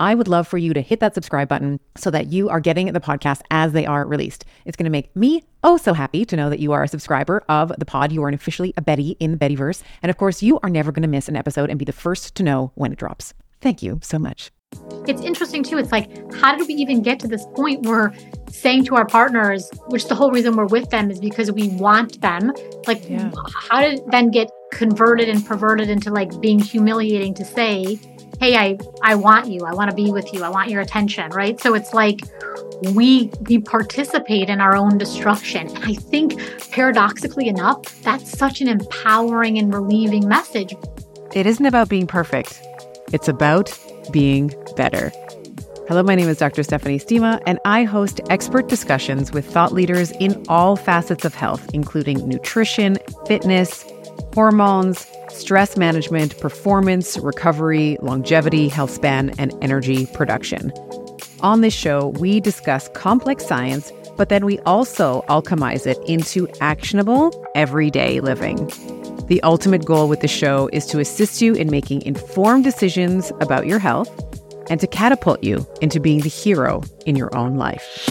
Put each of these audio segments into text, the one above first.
I would love for you to hit that subscribe button so that you are getting the podcast as they are released. It's going to make me oh so happy to know that you are a subscriber of the pod. You are officially a Betty in the Bettyverse. And of course, you are never going to miss an episode and be the first to know when it drops. Thank you so much. It's interesting too. It's like, how did we even get to this point where saying to our partners, which the whole reason we're with them is because we want them, like, yeah. how did then get converted and perverted into like being humiliating to say, hey i i want you. I want to be with you. I want your attention right? So it's like we we participate in our own destruction. And i think paradoxically enough that's such an empowering and relieving message. It isn't about being perfect. It's about being better. Hello, my name is Dr. Stephanie Estima, and I host expert discussions with thought leaders in all facets of health, including nutrition, fitness, hormones, stress management, performance, recovery, longevity, health span, and energy production. On this show, we discuss complex science, but then we also alchemize it into actionable, everyday living. The ultimate goal with the show is to assist you in making informed decisions about your health and to catapult you into being the hero in your own life.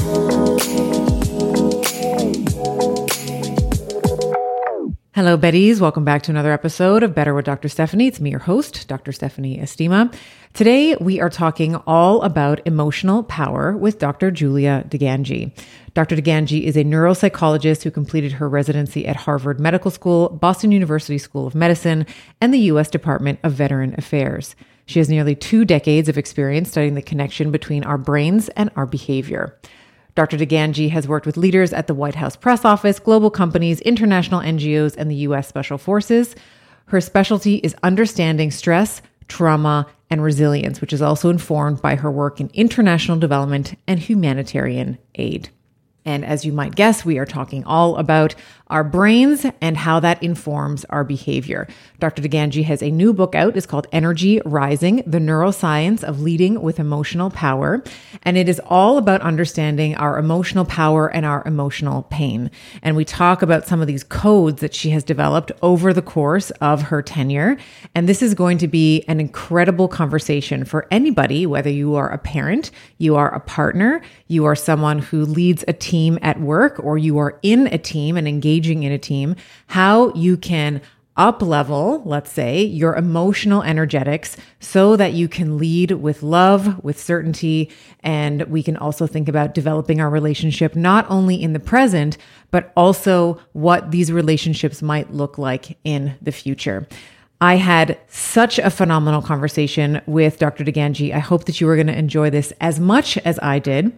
Hello, Betties. Welcome back to another episode of Better with Dr. Stephanie. It's me, your host, Dr. Stephanie Estima. Today, we are talking all about emotional power with Dr. Julia DiGangi. Dr. DiGangi is a neuropsychologist who completed her residency at Harvard Medical School, Boston University School of Medicine, and the U.S. Department of Veteran Affairs. She has nearly two decades of experience studying the connection between our brains and our behavior. Dr. DiGangi has worked with leaders at the White House press office, global companies, international NGOs, and the U.S. Special Forces. Her specialty is understanding stress, trauma, and resilience, which is also informed by her work in international development and humanitarian aid. And as you might guess, we are talking all about our brains and how that informs our behavior. Dr. DiGangi has a new book out. It's called Energy Rising The Neuroscience of Leading with Emotional Power. And it is all about understanding our emotional power and our emotional pain. And we talk about some of these codes that she has developed over the course of her tenure. And this is going to be an incredible conversation for anybody, whether you are a parent, you are a partner, you are someone who leads a team at work, or you are in a team and engaged engaging in a team, how you can up level, let's say, your emotional energetics so that you can lead with love, with certainty. And we can also think about developing our relationship not only in the present, but also what these relationships might look like in the future. I had such a phenomenal conversation with Dr. DiGangi. I hope that you are going to enjoy this as much as I did.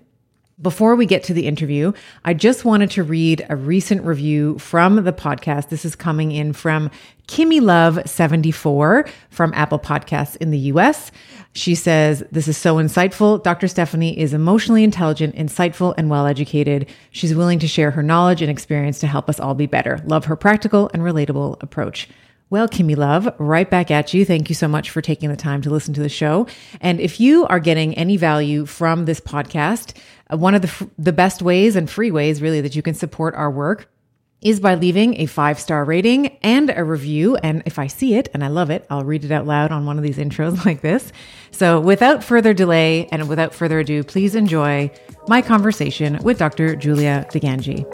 Before we get to the interview, I just wanted to read a recent review from the podcast. This is coming in from Kimmy Love 74 from Apple Podcasts in the US. She says, This is so insightful. Dr. Stephanie is emotionally intelligent, insightful, and well educated. She's willing to share her knowledge and experience to help us all be better. Love her practical and relatable approach. Well, Kimmy Love, right back at you. Thank you so much for taking the time to listen to the show. And if you are getting any value from this podcast, Uh, one of the, the best ways and free ways, really, that you can support our work is by leaving a five star rating and a review. And if I see it and I love it, I'll read it out loud on one of these intros like this. So, without further delay and without further ado, please enjoy my conversation with Dr. Julia DiGangi.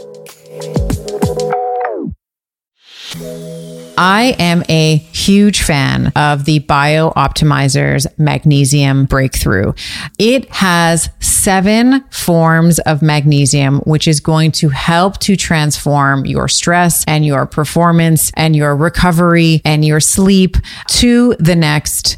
I am a huge fan of the BiOptimizers Magnesium Breakthrough. It has seven forms of magnesium, which is going to help to transform your stress and your performance and your recovery and your sleep to the next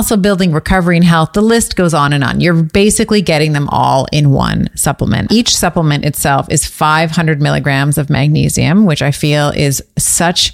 building, recovery, and health. The list goes on and on. You're basically getting them all in one supplement. Each supplement itself is 500 milligrams of magnesium, which I feel is such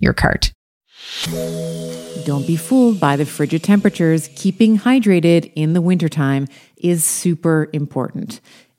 your cart. Don't be fooled by the frigid temperatures. Keeping hydrated in the wintertime is super important.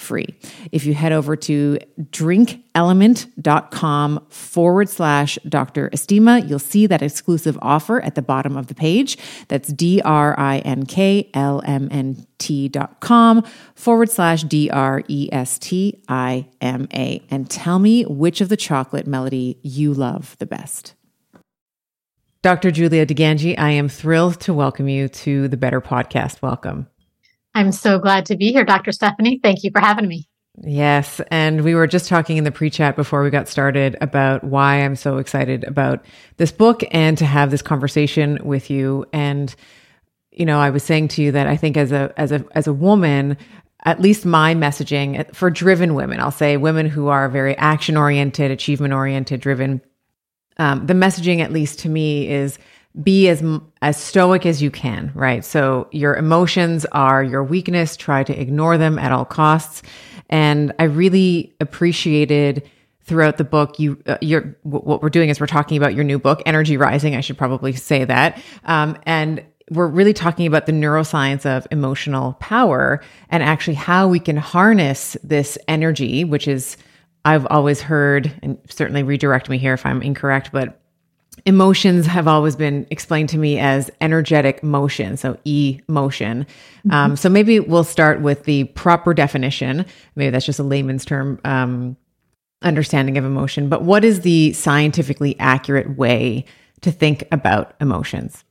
free. If you head over to drinklmnt.com forward slash Dr. Estima, you'll see that exclusive offer at the bottom of the page. That's D R I N K L M N T dot com forward slash D R E S T I M A. And tell me which of the chocolate melody you love the best. Dr. Julia DiGangi, I am thrilled to welcome you to the Better Podcast. Welcome. I'm so glad to be here, Dr. Stephanie. Thank you for having me. Yes. And we were just talking in the pre chat before we got started about why I'm so excited about this book and to have this conversation with you. And, you know, I was saying to you that I think as a, as a, as a woman, at least my messaging for driven women, I'll say women who are very action oriented, achievement oriented, driven. Um, the messaging, at least to me, is be as as stoic as you can, right? So your emotions are your weakness, try to ignore them at all costs. And I really appreciated throughout the book you uh, you're what we're doing is we're talking about your new book Energy Rising, I should probably say that. Um, and we're really talking about the neuroscience of emotional power and actually how we can harness this energy, which is I've always heard, and certainly redirect me here if I'm incorrect, but emotions have always been explained to me as energetic motion, so E motion. Mm-hmm. Um, so maybe we'll start with the proper definition. Maybe that's just a layman's term um, understanding of emotion. But what is the scientifically accurate way to think about emotions?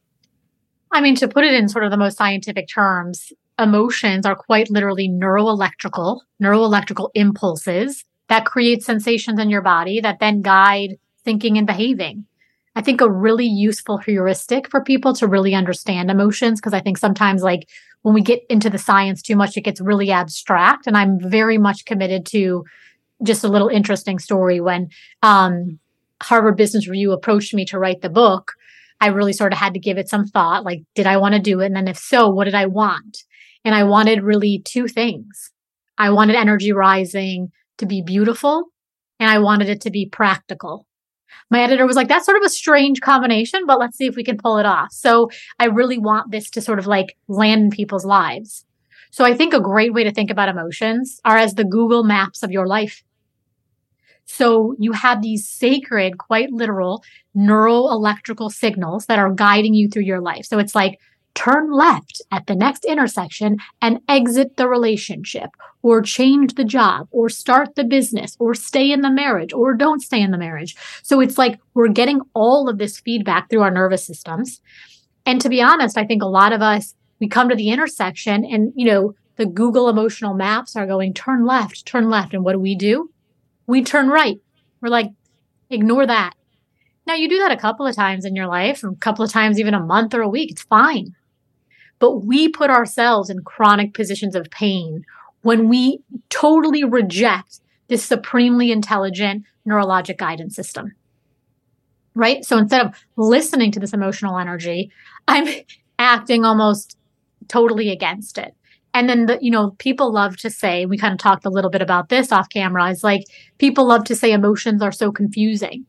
I mean, to put it in sort of the most scientific terms, emotions are quite literally neuroelectrical, neuroelectrical impulses that create sensations in your body that then guide thinking and behaving. I think a really useful heuristic for people to really understand emotions because I think sometimes like when we get into the science too much it gets really abstract and I'm very much committed to just a little interesting story. When um, Harvard Business Review approached me to write the book I really sort of had to give it some thought like did I want to do it? And then if so what did I want? And I wanted really two things. I wanted energy rising to be beautiful and I wanted it to be practical my editor was like, that's sort of a strange combination, but let's see if we can pull it off. So I really want this to sort of like land in people's lives. So I think a great way to think about emotions are as the Google maps of your life. So you have these sacred, quite literal neural electrical signals that are guiding you through your life. So it's like turn left at the next intersection and exit the relationship or change the job or start the business or stay in the marriage or don't stay in the marriage. So it's like we're getting all of this feedback through our nervous systems. And to be honest, I think a lot of us, we come to the intersection and, you know, the Google emotional maps are going turn left, turn left. And what do we do? We turn right. We're like, ignore that. Now, you do that a couple of times in your life, a couple of times, even a month or a week. It's fine. But we put ourselves in chronic positions of pain when we totally reject this supremely intelligent neurologic guidance system. Right? So instead of listening to this emotional energy, I'm acting almost totally against it. And then the, you know, people love to say, we kind of talked a little bit about this off camera, is like people love to say emotions are so confusing.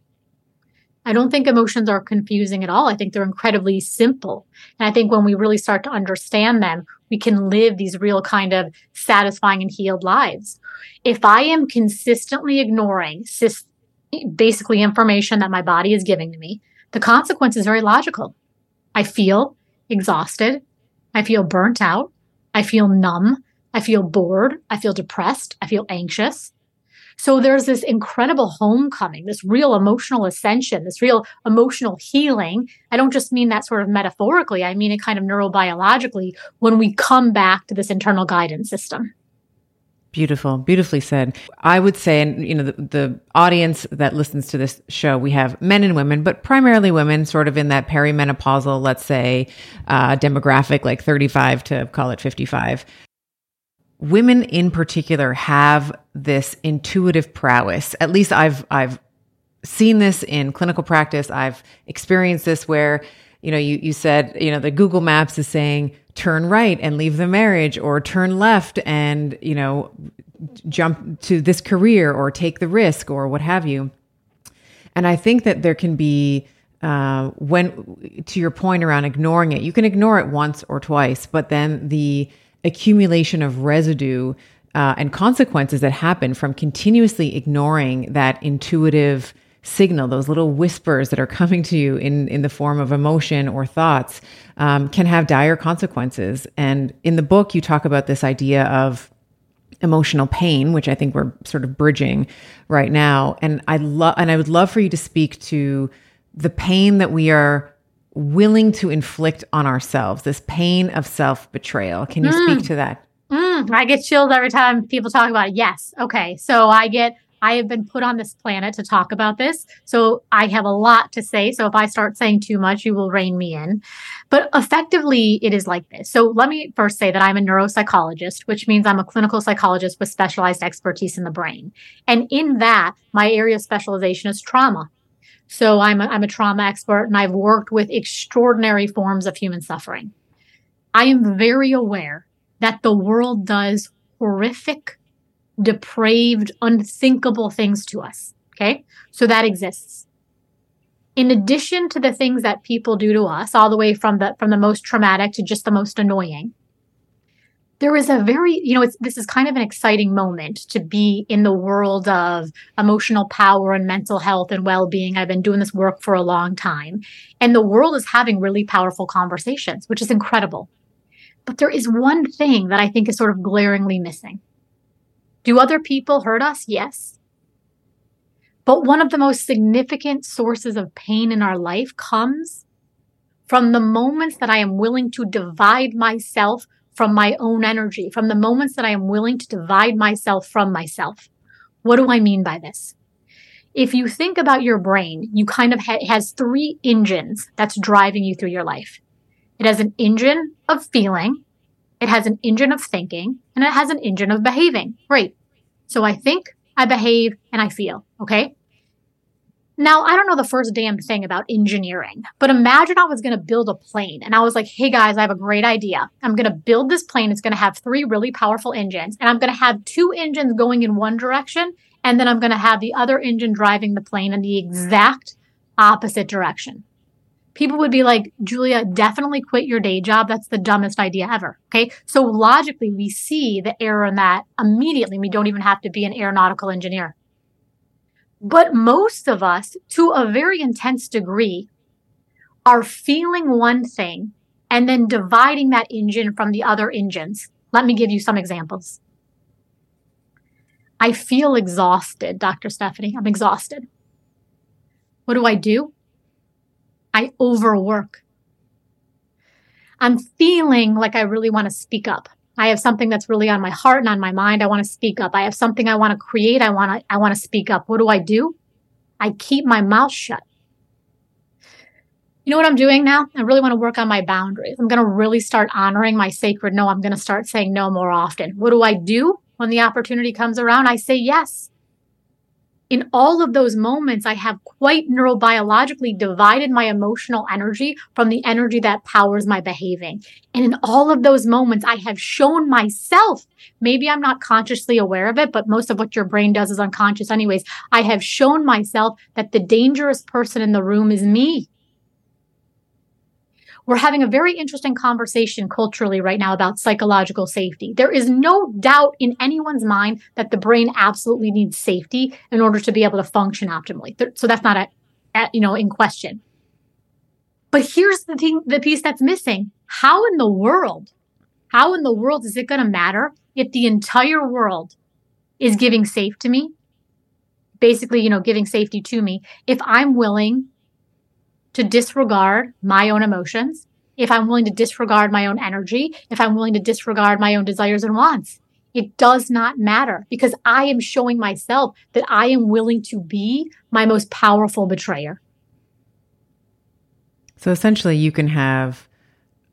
I don't think emotions are confusing at all. I think they're incredibly simple. And I think when we really start to understand them, we can live these real kind of satisfying and healed lives. If I am consistently ignoring basically information that my body is giving to me, the consequence is very logical. I feel exhausted. I feel burnt out. I feel numb. I feel bored. I feel depressed. I feel anxious. So there's this incredible homecoming, this real emotional ascension, this real emotional healing. I don't just mean that sort of metaphorically, I mean it kind of neurobiologically when we come back to this internal guidance system. Beautiful, beautifully said. I would say, and you know, the, the, audience that listens to this show, we have men and women, but primarily women, sort of in that perimenopausal, let's say, uh, demographic, like 35 to call it 55 women in particular have this intuitive prowess. At least I've I've seen this in clinical practice. I've experienced this where, you know, you you said, you know, the Google Maps is saying turn right and leave the marriage or turn left and, you know, jump to this career or take the risk or what have you. And I think that there can be uh, when to your point around ignoring it, you can ignore it once or twice, but then the accumulation of residue uh, and consequences that happen from continuously ignoring that intuitive signal, those little whispers that are coming to you in, in the form of emotion or thoughts, um, can have dire consequences. And in the book, you talk about this idea of emotional pain, which I think we're sort of bridging right now. And I love, and I would love for you to speak to the pain that we are willing to inflict on ourselves, this pain of self betrayal. Can you mm. speak to that? Mm, I get chills every time people talk about it. Yes. Okay. So I get, I have been put on this planet to talk about this. So I have a lot to say. So if I start saying too much, you will rein me in. But effectively, it is like this. So let me first say that I'm a neuropsychologist, which means I'm a clinical psychologist with specialized expertise in the brain. And in that, my area of specialization is trauma. So I'm a, I'm a trauma expert and I've worked with extraordinary forms of human suffering. I am very aware that the world does horrific, depraved, unthinkable things to us. Okay. So that exists. In addition to the things that people do to us, all the way from the, from the most traumatic to just the most annoying, there is a very, you know, it's, this is kind of an exciting moment to be in the world of emotional power and mental health and well being. I've been doing this work for a long time. And the world is having really powerful conversations, which is incredible. But there is one thing that I think is sort of glaringly missing. Do other people hurt us? Yes. But one of the most significant sources of pain in our life comes from the moments that I am willing to divide myself from my own energy, from the moments that I am willing to divide myself from myself. What do I mean by this? If you think about your brain, you kind of ha- has three engines that's driving you through your life. It has an engine of feeling, it has an engine of thinking, and it has an engine of behaving. Great. So I think, I behave, and I feel. Okay. Now, I don't know the first damn thing about engineering, but imagine I was going to build a plane and I was like, hey guys, I have a great idea. I'm going to build this plane. It's going to have three really powerful engines and I'm going to have two engines going in one direction. And then I'm going to have the other engine driving the plane in the exact opposite direction. People would be like, Julia, definitely quit your day job. That's the dumbest idea ever. Okay. So logically, we see the error in that immediately. We don't even have to be an aeronautical engineer. But most of us, to a very intense degree, are feeling one thing and then dividing that engine from the other engines. Let me give you some examples. I feel exhausted, Dr. Stephanie. I'm exhausted. What do I do? I overwork. I'm feeling like I really want to speak up. I have something that's really on my heart and on my mind. I want to speak up. I have something I want to create. I want to, I want to speak up. What do I do? I keep my mouth shut. You know what I'm doing now? I really want to work on my boundaries. I'm going to really start honoring my sacred no. I'm going to start saying no more often. What do I do when the opportunity comes around? I say yes in all of those moments, I have quite neurobiologically divided my emotional energy from the energy that powers my behaving. And in all of those moments, I have shown myself, maybe I'm not consciously aware of it, but most of what your brain does is unconscious anyways. I have shown myself that the dangerous person in the room is me we're having a very interesting conversation culturally right now about psychological safety. There is no doubt in anyone's mind that the brain absolutely needs safety in order to be able to function optimally. So that's not a, a you know, in question. But here's the thing, the piece that's missing. How in the world, how in the world is it going to matter if the entire world is giving safe to me? Basically, you know, giving safety to me if I'm willing to disregard my own emotions, if I'm willing to disregard my own energy, if I'm willing to disregard my own desires and wants. It does not matter because I am showing myself that I am willing to be my most powerful betrayer. So essentially, you can have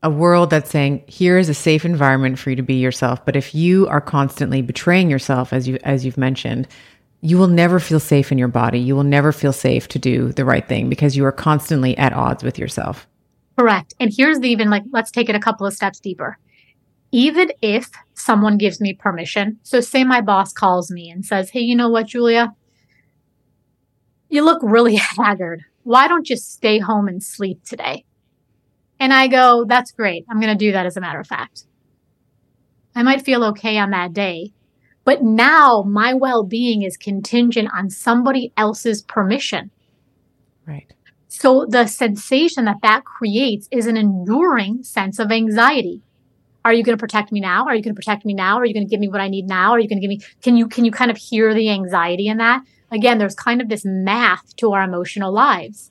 a world that's saying, here is a safe environment for you to be yourself. But if you are constantly betraying yourself, as you as you've mentioned, you will never feel safe in your body. You will never feel safe to do the right thing because you are constantly at odds with yourself. Correct. And here's the even like, let's take it a couple of steps deeper. Even if someone gives me permission, so say my boss calls me and says, Hey, you know what, Julia? You look really haggard. Why don't you stay home and sleep today? And I go, That's great. I'm going to do that as a matter of fact. I might feel okay on that day, but now my well being is contingent on somebody else's permission. Right. So the sensation that that creates is an enduring sense of anxiety. Are you going to protect me now? Are you going to protect me now? Are you going to give me what I need now? Are you going to give me, can you, can you kind of hear the anxiety in that? Again, there's kind of this math to our emotional lives.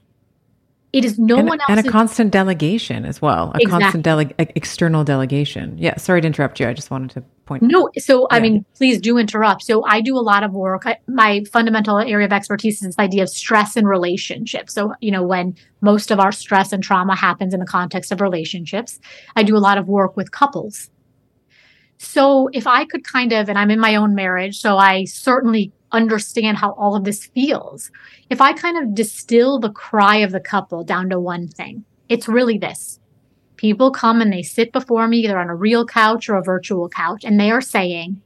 It is no and, one else. And a constant delegation as well. A exactly. constant dele- external delegation. Yeah. Sorry to interrupt you. I just wanted to point. No. So, yeah. I mean, please do interrupt. So I do a lot of work. I, my fundamental area of expertise is this idea of stress in relationships. So, you know, when most of our stress and trauma happens in the context of relationships, I do a lot of work with couples. So if I could kind of, and I'm in my own marriage, so I certainly understand how all of this feels. If I kind of distill the cry of the couple down to one thing, it's really this. People come and they sit before me, either on a real couch or a virtual couch, and they are saying,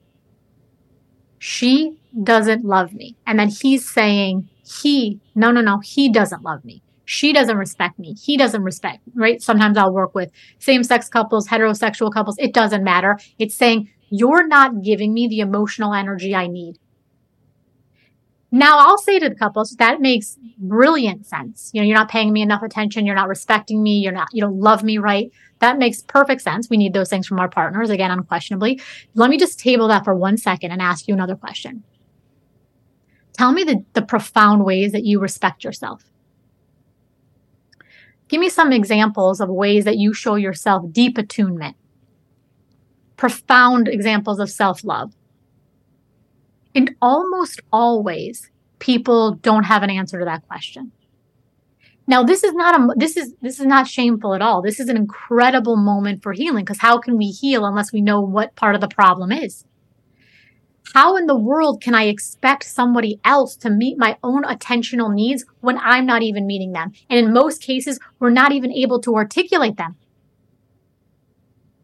She doesn't love me. And then he's saying, He, no, no, no, he doesn't love me. She doesn't respect me. He doesn't respect, right? Sometimes I'll work with same sex couples, heterosexual couples. It doesn't matter. It's saying, You're not giving me the emotional energy I need. Now I'll say to the couples, that makes brilliant sense. You know, you're not paying me enough attention. You're not respecting me. You're not, you don't love me right. That makes perfect sense. We need those things from our partners, again, unquestionably. Let me just table that for one second and ask you another question. Tell me the, the profound ways that you respect yourself. Give me some examples of ways that you show yourself deep attunement, profound examples of self love and almost always people don't have an answer to that question. Now, this is not a, this is, this is not shameful at all. This is an incredible moment for healing because how can we heal unless we know what part of the problem is? How in the world can I expect somebody else to meet my own attentional needs when I'm not even meeting them? And in most cases, we're not even able to articulate them.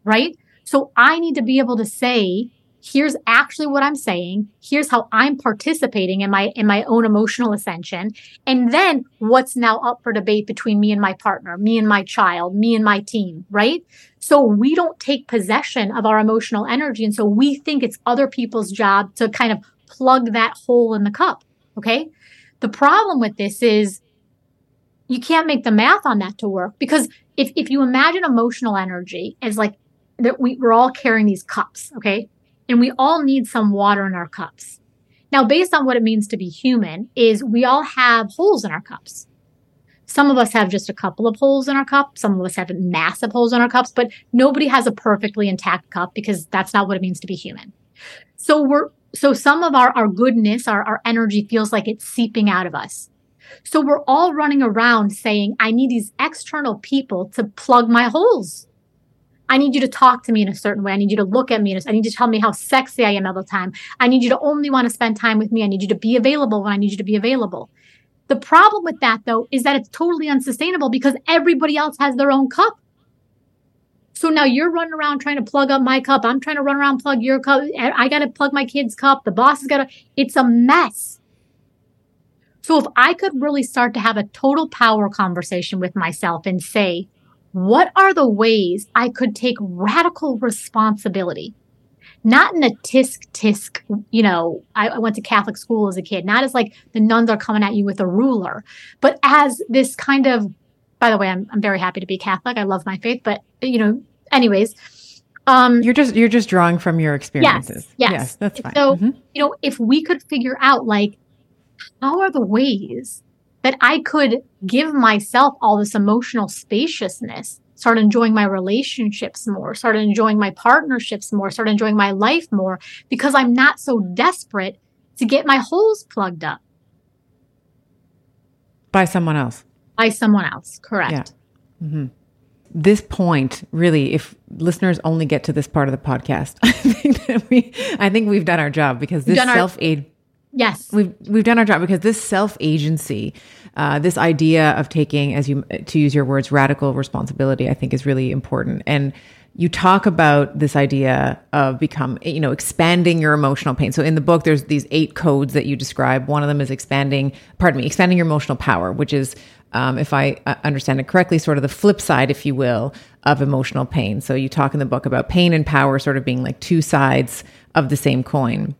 Right? So I need to be able to say, here's actually what I'm saying. Here's how I'm participating in my, in my own emotional ascension. And then what's now up for debate between me and my partner, me and my child, me and my team, right? So we don't take possession of our emotional energy. And so we think it's other people's job to kind of plug that hole in the cup. Okay. The problem with this is you can't make the math on that to work because if, if you imagine emotional energy as like that we, we're all carrying these cups, okay? And we all need some water in our cups. Now, based on what it means to be human, is we all have holes in our cups. Some of us have just a couple of holes in our cup. Some of us have massive holes in our cups, but nobody has a perfectly intact cup because that's not what it means to be human. So we're, so some of our, our goodness, our, our energy feels like it's seeping out of us. So we're all running around saying, I need these external people to plug my holes. I need you to talk to me in a certain way. I need you to look at me. I need you to tell me how sexy I am all the time. I need you to only want to spend time with me. I need you to be available when I need you to be available. The problem with that, though, is that it's totally unsustainable because everybody else has their own cup. So now you're running around trying to plug up my cup. I'm trying to run around plug your cup. I got to plug my kid's cup. The boss has got to. It's a mess. So if I could really start to have a total power conversation with myself and say, what are the ways I could take radical responsibility? Not in a tisk tisk, you know, I, I, went to Catholic school as a kid, not as like the nuns are coming at you with a ruler, but as this kind of, by the way, I'm, I'm very happy to be Catholic. I love my faith, but you know, anyways, um, you're just, you're just drawing from your experiences. Yes. Yes. yes that's fine. So, mm-hmm. you know, if we could figure out like, how are the ways that I could give myself all this emotional spaciousness, start enjoying my relationships more, start enjoying my partnerships more, start enjoying my life more because I'm not so desperate to get my holes plugged up. By someone else. By someone else, correct. Yeah. Mm-hmm. This point, really, if listeners only get to this part of the podcast, I think we, I think we've done our job because this self aid Yes, we've we've done our job because this self agency, uh, this idea of taking, as you to use your words, radical responsibility, I think is really important. And you talk about this idea of become, you know, expanding your emotional pain. So in the book, there's these eight codes that you describe. One of them is expanding, pardon me, expanding your emotional power, which is, um, if I uh, understand it correctly, sort of the flip side, if you will, of emotional pain. So you talk in the book about pain and power sort of being like two sides of the same coin.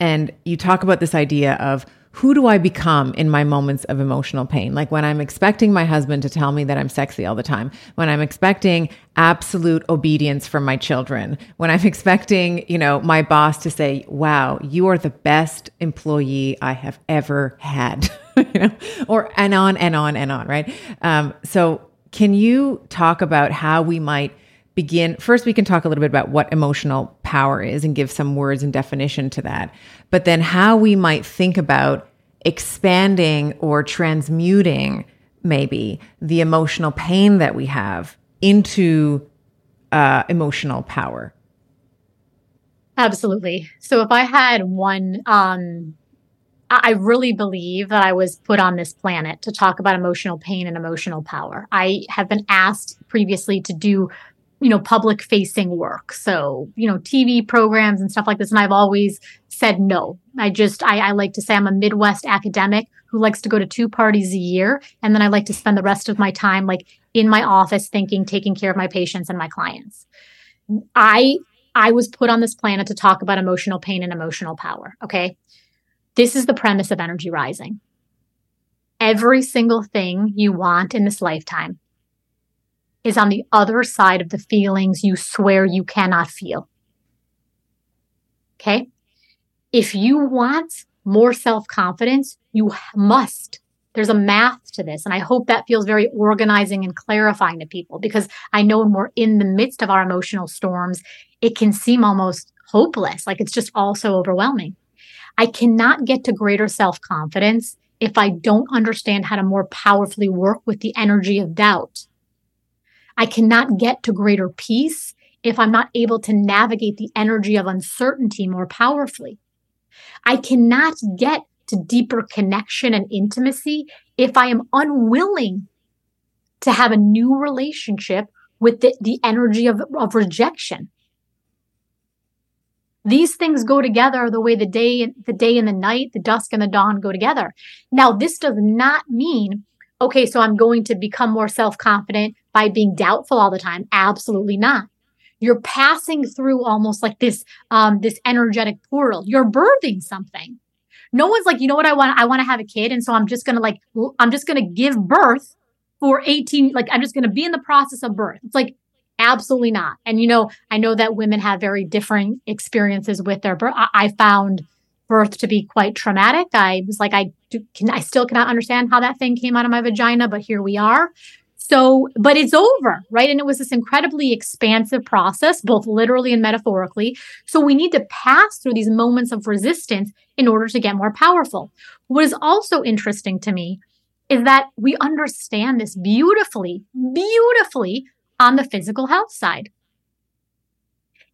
And you talk about this idea of who do I become in my moments of emotional pain? Like when I'm expecting my husband to tell me that I'm sexy all the time, when I'm expecting absolute obedience from my children, when I'm expecting, you know, my boss to say, wow, you are the best employee I have ever had, you know, or and on and on and on, right? Um, so can you talk about how we might begin first we can talk a little bit about what emotional power is and give some words and definition to that. But then how we might think about expanding or transmuting maybe the emotional pain that we have into uh, emotional power. Absolutely. So if i had one um I really believe that I was put on this planet to talk about emotional pain and emotional power. I have been asked previously to do you know, public facing work. So, you know, TV programs and stuff like this. And I've always said no. I just, I, I, like to say I'm a Midwest academic who likes to go to two parties a year. And then I like to spend the rest of my time like in my office thinking, taking care of my patients and my clients. I, I was put on this planet to talk about emotional pain and emotional power. Okay. This is the premise of energy rising. Every single thing you want in this lifetime is on the other side of the feelings you swear you cannot feel. Okay. If you want more self confidence, you must. There's a math to this. And I hope that feels very organizing and clarifying to people because I know when we're in the midst of our emotional storms, it can seem almost hopeless. Like it's just all so overwhelming. I cannot get to greater self confidence if I don't understand how to more powerfully work with the energy of doubt I cannot get to greater peace if I'm not able to navigate the energy of uncertainty more powerfully. I cannot get to deeper connection and intimacy if I am unwilling to have a new relationship with the, the energy of, of rejection. These things go together the way the day, the day and the night, the dusk and the dawn go together. Now, this does not mean okay, so I'm going to become more self confident by being doubtful all the time. Absolutely not. You're passing through almost like this, um, this energetic portal. You're birthing something. No one's like, you know what I want? I want to have a kid. And so I'm just going to like, I'm just going to give birth for 18, like I'm just going to be in the process of birth. It's like, absolutely not. And you know, I know that women have very different experiences with their birth. I, I found birth to be quite traumatic. I was like, I do, can, I still cannot understand how that thing came out of my vagina, but here we are. So, but it's over, right? And it was this incredibly expansive process, both literally and metaphorically. So we need to pass through these moments of resistance in order to get more powerful. What is also interesting to me is that we understand this beautifully, beautifully on the physical health side.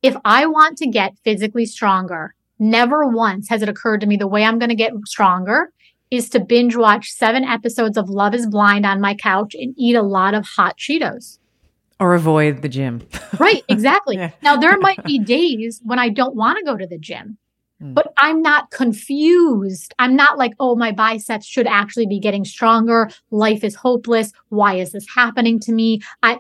If I want to get physically stronger, never once has it occurred to me the way I'm going to get stronger is to binge watch seven episodes of Love is Blind on my couch and eat a lot of hot Cheetos. Or avoid the gym. right, exactly. yeah. Now, there might be days when I don't want to go to the gym, mm. but I'm not confused. I'm not like, oh, my biceps should actually be getting stronger. Life is hopeless. Why is this happening to me? I,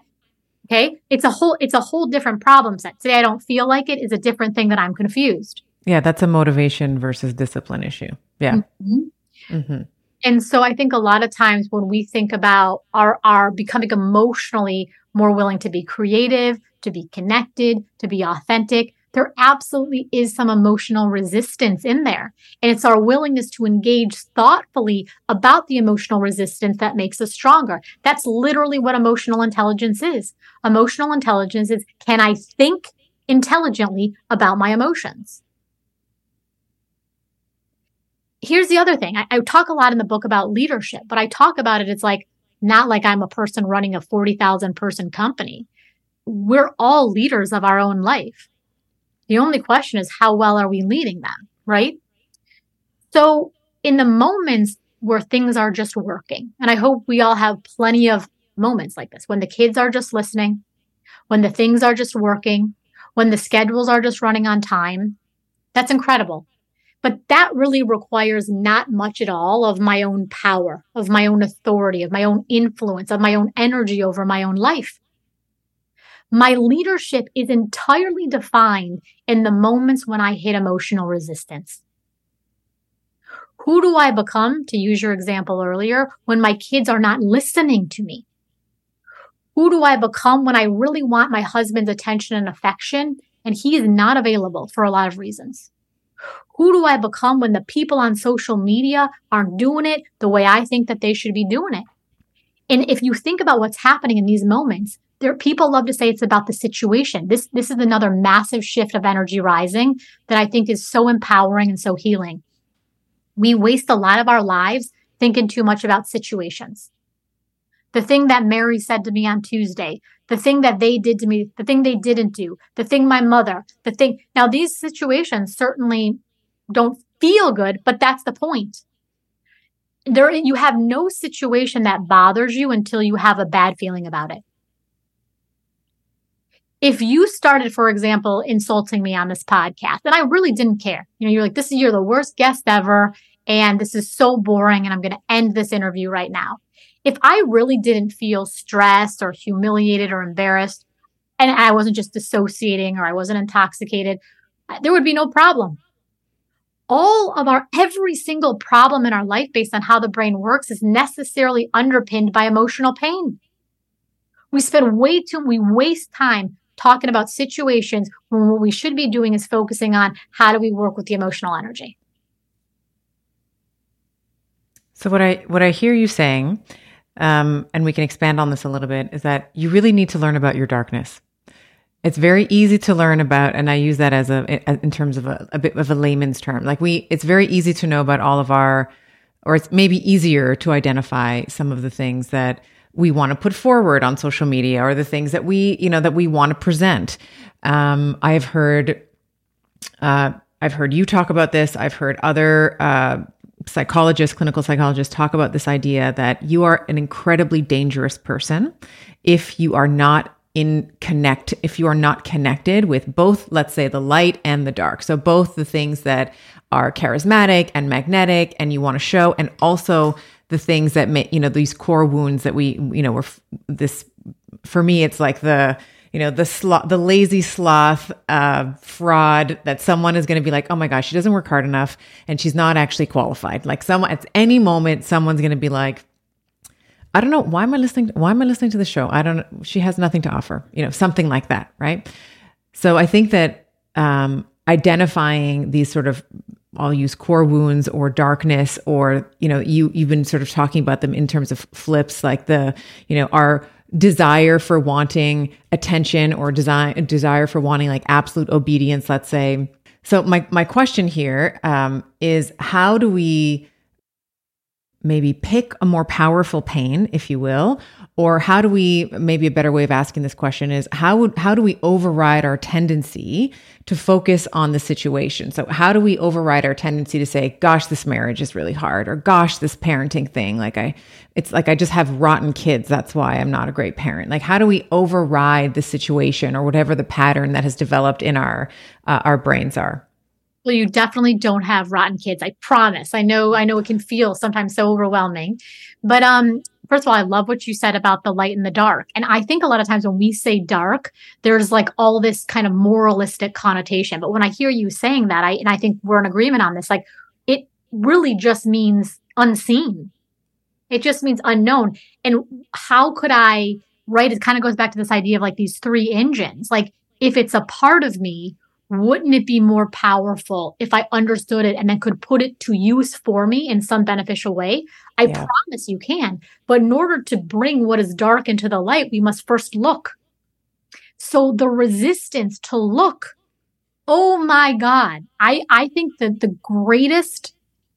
okay. It's a whole, it's a whole different problem set. Today, I don't feel like it is a different thing that I'm confused. Yeah, that's a motivation versus discipline issue. Yeah. Mm-hmm. Mm-hmm. And so I think a lot of times when we think about our, our becoming emotionally more willing to be creative, to be connected, to be authentic, there absolutely is some emotional resistance in there. And it's our willingness to engage thoughtfully about the emotional resistance that makes us stronger. That's literally what emotional intelligence is. Emotional intelligence is can I think intelligently about my emotions? Here's the other thing I, I, talk a lot in the book about leadership, but I talk about it. It's like not like I'm a person running a 40,000 person company. We're all leaders of our own life. The only question is how well are we leading them, right? So in the moments where things are just working, and I hope we all have plenty of moments like this when the kids are just listening, when the things are just working, when the schedules are just running on time. That's incredible. But that really requires not much at all of my own power, of my own authority, of my own influence, of my own energy over my own life. My leadership is entirely defined in the moments when I hit emotional resistance. Who do I become, to use your example earlier, when my kids are not listening to me? Who do I become when I really want my husband's attention and affection and he is not available for a lot of reasons? Who do I become when the people on social media aren't doing it the way I think that they should be doing it? And if you think about what's happening in these moments, there people love to say it's about the situation. This this is another massive shift of energy rising that I think is so empowering and so healing. We waste a lot of our lives thinking too much about situations. The thing that Mary said to me on Tuesday, the thing that they did to me, the thing they didn't do, the thing my mother, the thing. Now, these situations certainly don't feel good, but that's the point. There, you have no situation that bothers you until you have a bad feeling about it. If you started, for example, insulting me on this podcast, and I really didn't care, you know, you're like, this is, you're the worst guest ever, and this is so boring, and I'm going to end this interview right now. If I really didn't feel stressed or humiliated or embarrassed, and I wasn't just dissociating or I wasn't intoxicated, there would be no problem all of our every single problem in our life based on how the brain works is necessarily underpinned by emotional pain. We spend way too we waste time talking about situations when what we should be doing is focusing on how do we work with the emotional energy. So what I what I hear you saying, um, and we can expand on this a little bit, is that you really need to learn about your darkness. It's very easy to learn about, and I use that as a in terms of a, a bit of a layman's term. Like we, it's very easy to know about all of our, or it's maybe easier to identify some of the things that we want to put forward on social media or the things that we, you know, that we want to present. Um, I've heard, uh, I've heard you talk about this. I've heard other uh, psychologists, clinical psychologists talk about this idea that you are an incredibly dangerous person if you are not in connect if you are not connected with both let's say the light and the dark. So both the things that are charismatic and magnetic and you want to show and also the things that make you know these core wounds that we you know we're this for me it's like the you know the sloth the lazy sloth uh, fraud that someone is going to be like oh my gosh she doesn't work hard enough and she's not actually qualified. Like someone at any moment someone's going to be like I don't know why am I listening why am I listening to the show? I don't she has nothing to offer. You know, something like that, right? So I think that um identifying these sort of I'll use core wounds or darkness, or, you know, you, you've been sort of talking about them in terms of flips, like the, you know, our desire for wanting attention or design, desire for wanting like absolute obedience, let's say. So my, my question here um, is how do we maybe pick a more powerful pain, if you will, or how do we maybe a better way of asking this question is how would how do we override our tendency to focus on the situation? So how do we override our tendency to say gosh this marriage is really hard or gosh this parenting thing like i it's like i just have rotten kids that's why i'm not a great parent. Like how do we override the situation or whatever the pattern that has developed in our uh, our brains are you definitely don't have rotten kids i promise i know i know it can feel sometimes so overwhelming but um first of all, I love what you said about the light and the dark. And I think a lot of times when we say dark, there's like all this kind of moralistic connotation. But when I hear you saying that, I and I think we're in agreement on this, like it really just means unseen. It just means unknown. And how could I, right? It kind of goes back to this idea of like these three engines. Like if it's a part of me, wouldn't it be more powerful if I understood it and then could put it to use for me in some beneficial way? I yeah. promise you can. But in order to bring what is dark into the light, we must first look. So the resistance to look, oh my God, I, I think that the greatest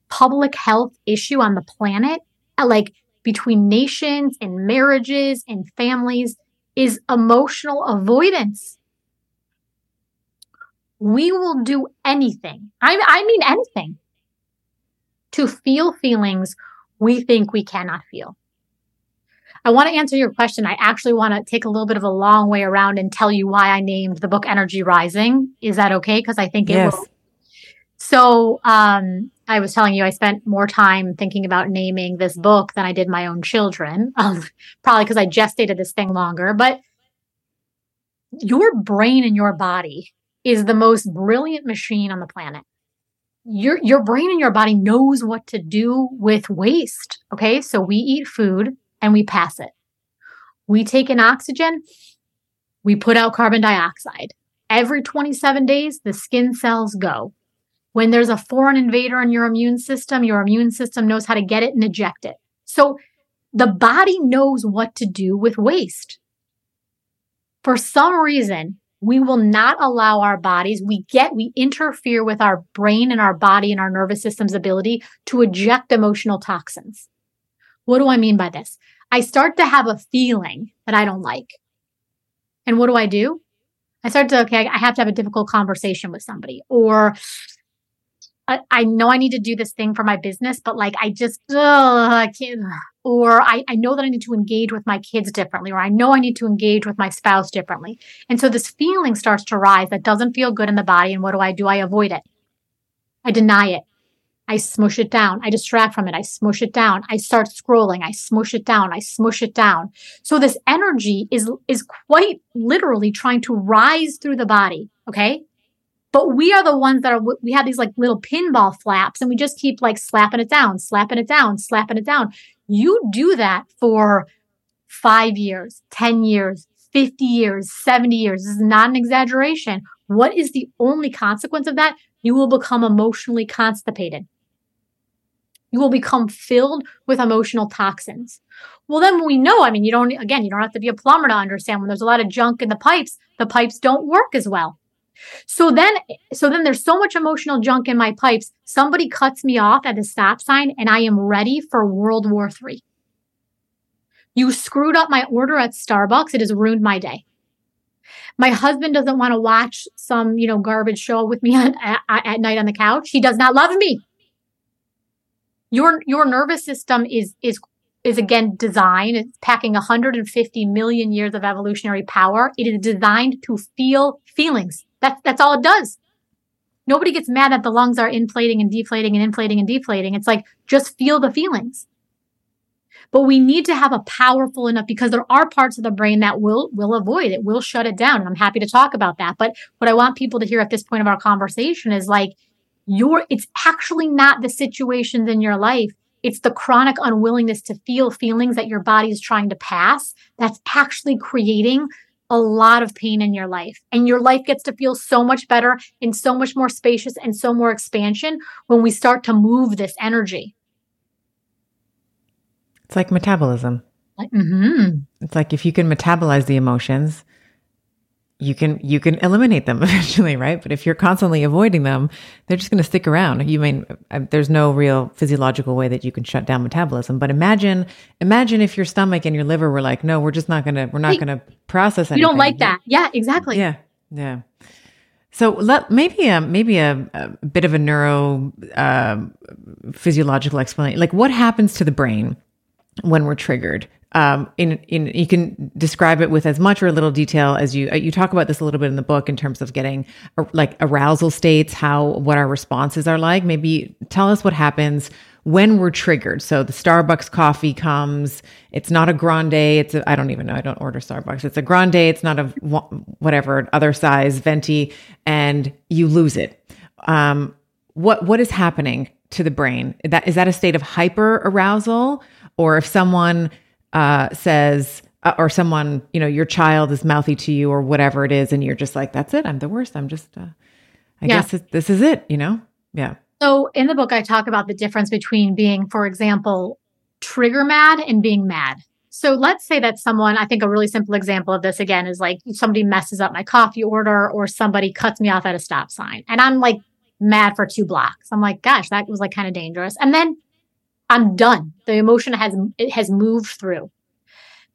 public health issue on the planet, uh, like between nations and marriages and families, is emotional avoidance we will do anything. I, I mean, anything to feel feelings we think we cannot feel. I want to answer your question. I actually want to take a little bit of a long way around and tell you why I named the book Energy Rising. Is that okay? Because I think it yes. will. So, um, I was telling you I spent more time thinking about naming this book than I did my own children, um, probably because I gestated this thing longer. But your brain and your body is the most brilliant machine on the planet. Your, your brain and your body knows what to do with waste. Okay. So we eat food and we pass it. We take in oxygen. We put out carbon dioxide. Every 27 days, the skin cells go. When there's a foreign invader in your immune system, your immune system knows how to get it and eject it. So the body knows what to do with waste. For some reason, we will not allow our bodies, we get, we interfere with our brain and our body and our nervous system's ability to eject emotional toxins. What do I mean by this? I start to have a feeling that I don't like. And what do I do? I start to, okay, I have to have a difficult conversation with somebody, or I, I know I need to do this thing for my business, but like I just, ugh, I can't. Or I, I know that I need to engage with my kids differently, or I know I need to engage with my spouse differently. And so this feeling starts to rise that doesn't feel good in the body. And what do I do? I avoid it. I deny it. I smush it down. I distract from it. I smush it down. I start scrolling. I smush it down. I smush it down. So this energy is, is quite literally trying to rise through the body. Okay. But we are the ones that are, we have these like little pinball flaps and we just keep like slapping it down, slapping it down, slapping it down. You do that for five years, 10 years, 50 years, 70 years. This is not an exaggeration. What is the only consequence of that? You will become emotionally constipated. You will become filled with emotional toxins. Well, then we know, I mean, you don't, again, you don't have to be a plumber to understand when there's a lot of junk in the pipes, the pipes don't work as well. So then, so then there's so much emotional junk in my pipes. Somebody cuts me off at a stop sign and I am ready for World War III. You screwed up my order at Starbucks. It has ruined my day. My husband doesn't want to watch some, you know, garbage show with me at, at, at night on the couch. He does not love me. Your, your nervous system is, is is again designed, it's packing 150 million years of evolutionary power. It is designed to feel feelings. That's, that's all it does. Nobody gets mad that the lungs are inflating and deflating and inflating and deflating. It's like, just feel the feelings. But we need to have a powerful enough because there are parts of the brain that will, will avoid it, will shut it down. And I'm happy to talk about that. But what I want people to hear at this point of our conversation is like, your, it's actually not the situations in your life it's the chronic unwillingness to feel feelings that your body is trying to pass that's actually creating a lot of pain in your life. And your life gets to feel so much better and so much more spacious and so more expansion when we start to move this energy. It's like metabolism. Like, mm-hmm. It's like if you can metabolize the emotions, you can you can eliminate them eventually, right? But if you're constantly avoiding them, they're just going to stick around. You mean uh, there's no real physiological way that you can shut down metabolism. But imagine imagine if your stomach and your liver were like, no, we're just not going to we're not going to process anything. You don't like that, yeah, exactly. Yeah, yeah. So let maybe a maybe a, a bit of a neuro uh, physiological explanation. Like what happens to the brain when we're triggered? Um, in in you can describe it with as much or a little detail as you you talk about this a little bit in the book in terms of getting uh, like arousal states, how what our responses are like. Maybe tell us what happens when we're triggered. So the Starbucks coffee comes. It's not a grande. It's I don't even know. I don't order Starbucks. It's a grande. It's not a whatever other size venti, and you lose it. Um, what what is happening to the brain? That is that a state of hyper arousal, or if someone uh, says, uh, or someone, you know, your child is mouthy to you or whatever it is, and you're just like, that's it. I'm the worst. I'm just, uh, I yeah. guess it, this is it, you know? Yeah. So in the book, I talk about the difference between being, for example, trigger mad and being mad. So let's say that someone, I think a really simple example of this again is like somebody messes up my coffee order or somebody cuts me off at a stop sign and I'm like mad for two blocks. I'm like, gosh, that was like kind of dangerous. And then I'm done. The emotion has it has moved through.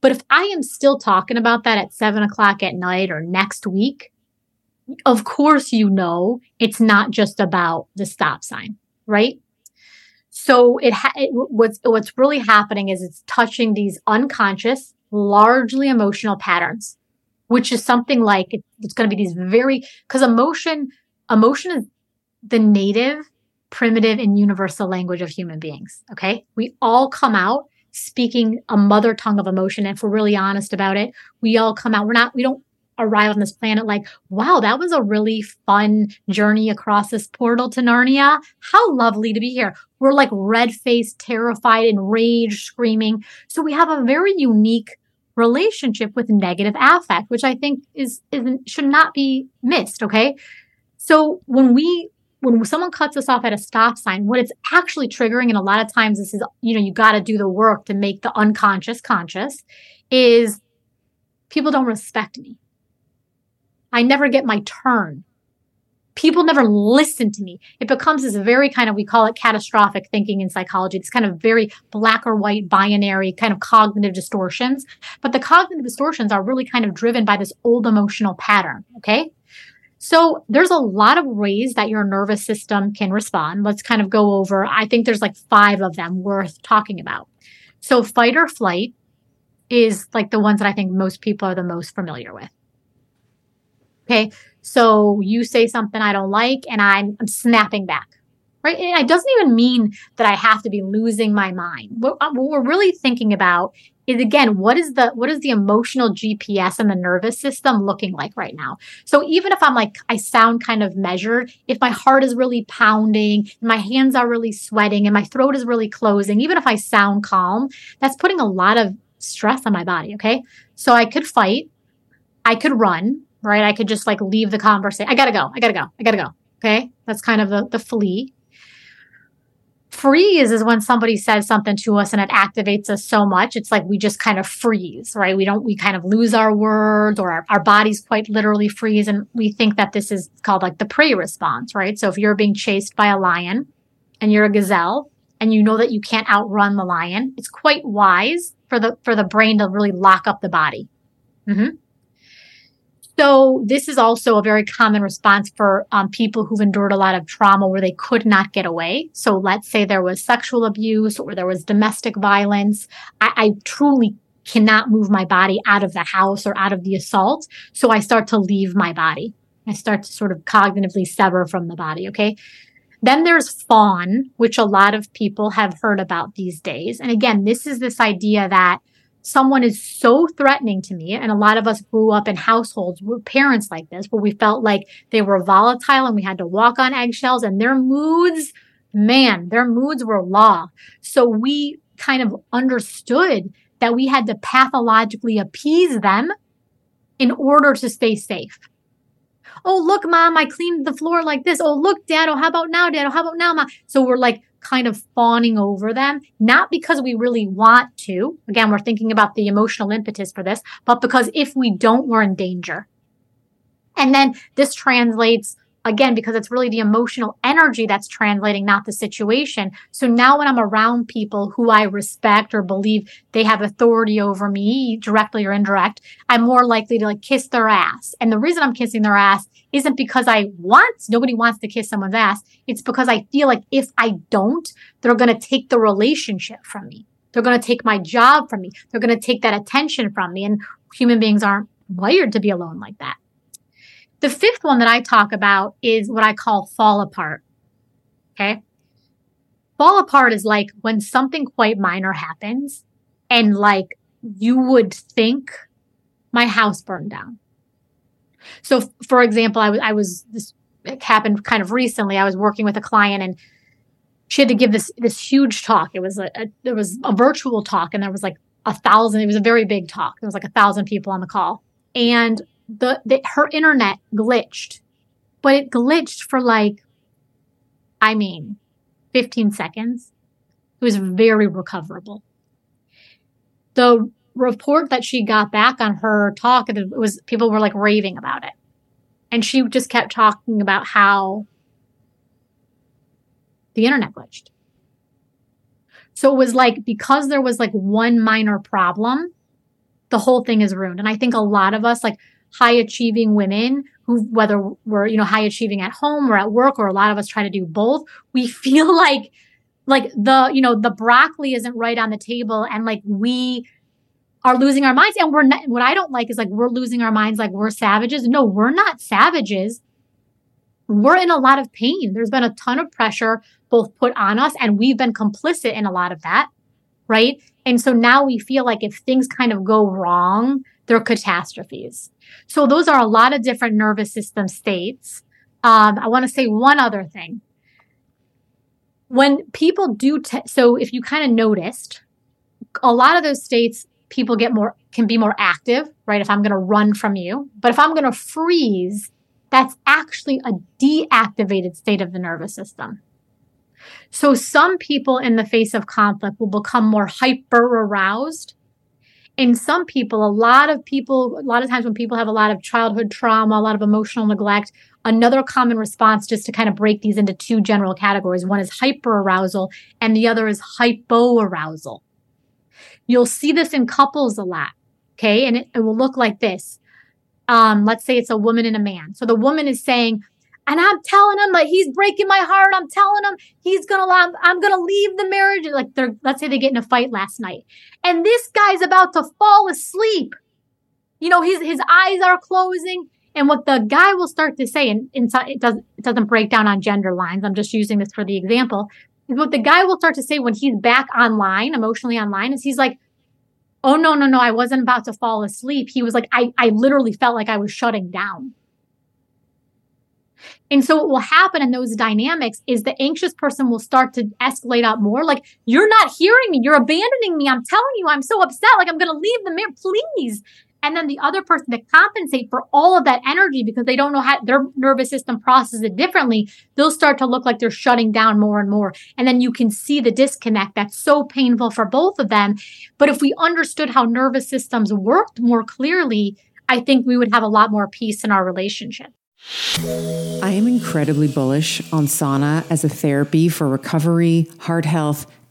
But if I am still talking about that at seven o'clock at night or next week, of course you know it's not just about the stop sign, right? So it, ha- it what's what's really happening is it's touching these unconscious, largely emotional patterns, which is something like it, it's going to be these very because emotion emotion is the native primitive and universal language of human beings. Okay. We all come out speaking a mother tongue of emotion. And if we're really honest about it, we all come out, we're not, we don't arrive on this planet like, wow, that was a really fun journey across this portal to Narnia. How lovely to be here. We're like red faced, terrified, enraged, screaming. So we have a very unique relationship with negative affect, which I think is, is should not be missed. Okay. So when we when someone cuts us off at a stop sign, what it's actually triggering, and a lot of times this is, you know, you got to do the work to make the unconscious conscious, is people don't respect me. I never get my turn. People never listen to me. It becomes this very kind of, we call it catastrophic thinking in psychology. It's kind of very black or white binary kind of cognitive distortions. But the cognitive distortions are really kind of driven by this old emotional pattern. Okay. So there's a lot of ways that your nervous system can respond. Let's kind of go over. I think there's like five of them worth talking about. So fight or flight is like the ones that I think most people are the most familiar with. Okay. So you say something I don't like and I'm, I'm snapping back right? And it doesn't even mean that I have to be losing my mind. What, what, we're really thinking about is again, what is the what is the emotional GPS and the nervous system looking like right now? So even if I'm like I sound kind of measured, if my heart is really pounding, my hands are really sweating, and my throat is really closing, even if I sound calm, that's putting a lot of stress on my body. Okay, so I could fight, I could run, right? I could just like leave the conversation. I gotta go. I gotta go. I gotta go. Okay, that's kind of the the flee freeze is when somebody says something to us and it activates us so much. It's like we just kind of freeze, right? We don't, we kind of lose our words or our, our bodies quite literally freeze. And we think that this is called like the prey response, right? So if you're being chased by a lion and you're a gazelle and you know that you can't outrun the lion, it's quite wise for the, for the brain to really lock up the body. Mm-hmm. So this is also a very common response for um, people who've endured a lot of trauma where they could not get away. So let's say there was sexual abuse or there was domestic violence. I, I truly cannot move my body out of the house or out of the assault. So I start to leave my body. I start to sort of cognitively sever from the body. Okay. Then there's fawn, which a lot of people have heard about these days. And again, this is this idea that someone is so threatening to me, and a lot of us grew up in households with parents like this, where we felt like they were volatile and we had to walk on eggshells, and their moods, man, their moods were law. So we kind of understood that we had to pathologically appease them in order to stay safe. Oh, look, mom, I cleaned the floor like this. Oh, look, dad. Oh, how about now, dad? Oh, how about now, mom? So we're like kind of fawning over them, not because we really want to. Again, we're thinking about the emotional impetus for this, but because if we don't, we're in danger. And then this translates again because it's really the emotional energy that's translating not the situation. So now when i'm around people who i respect or believe they have authority over me directly or indirect i'm more likely to like kiss their ass. And the reason i'm kissing their ass isn't because i want nobody wants to kiss someone's ass. It's because i feel like if i don't they're going to take the relationship from me. They're going to take my job from me. They're going to take that attention from me. And human beings aren't wired to be alone like that the fifth one that I talk about is what I call fall apart. Okay. Fall apart is like when something quite minor happens and like you would think my house burned down. So, for example, I was, I was, this happened kind of recently. I was working with a client and she had to give this, this huge talk. It was a, a it was a virtual talk and there was like a thousand, it was a very big talk. There was like a thousand people on the call. And the, the her internet glitched, but it glitched for like, I mean, 15 seconds. It was very recoverable. The report that she got back on her talk, it was people were like raving about it. And she just kept talking about how the internet glitched. So it was like because there was like one minor problem, the whole thing is ruined. And I think a lot of us, like high achieving women who, whether we're, you know, high achieving at home or at work, or a lot of us try to do both, we feel like, like the, you know, the broccoli isn't right on the table and like we are losing our minds. And we're not, what I don't like is like we're losing our minds like we're savages. No, we're not savages. We're in a lot of pain. There's been a ton of pressure both put on us and we've been complicit in a lot of that. Right. And so now we feel like if things kind of go wrong, they're catastrophes. So those are a lot of different nervous system states. Um, I want to say one other thing. When people do, te- so if you kind of noticed, a lot of those states, people get more, can be more active, right? If I'm going to run from you, but if I'm going to freeze, that's actually a deactivated state of the nervous system. So some people in the face of conflict will become more hyper aroused in some people, a lot of people, a lot of times when people have a lot of childhood trauma, a lot of emotional neglect, another common response just to kind of break these into two general categories. One is hyper arousal, and the other is hypo arousal. You'll see this in couples a lot. Okay. And it, it will look like this. Um, let's say it's a woman and a man. So the woman is saying, and I'm telling him like he's breaking my heart. I'm telling him he's gonna I'm, I'm gonna leave the marriage. Like they're let's say they get in a fight last night, and this guy's about to fall asleep. You know, his his eyes are closing. And what the guy will start to say, and inside it doesn't it doesn't break down on gender lines. I'm just using this for the example. Is what the guy will start to say when he's back online, emotionally online, is he's like, "Oh no, no, no! I wasn't about to fall asleep." He was like, "I I literally felt like I was shutting down." And so what will happen in those dynamics is the anxious person will start to escalate out more. Like, you're not hearing me. You're abandoning me. I'm telling you, I'm so upset. Like, I'm going to leave the mirror, please. And then the other person to compensate for all of that energy because they don't know how their nervous system processes it differently, they'll start to look like they're shutting down more and more. And then you can see the disconnect that's so painful for both of them. But if we understood how nervous systems worked more clearly, I think we would have a lot more peace in our relationship. I am incredibly bullish on sauna as a therapy for recovery, heart health,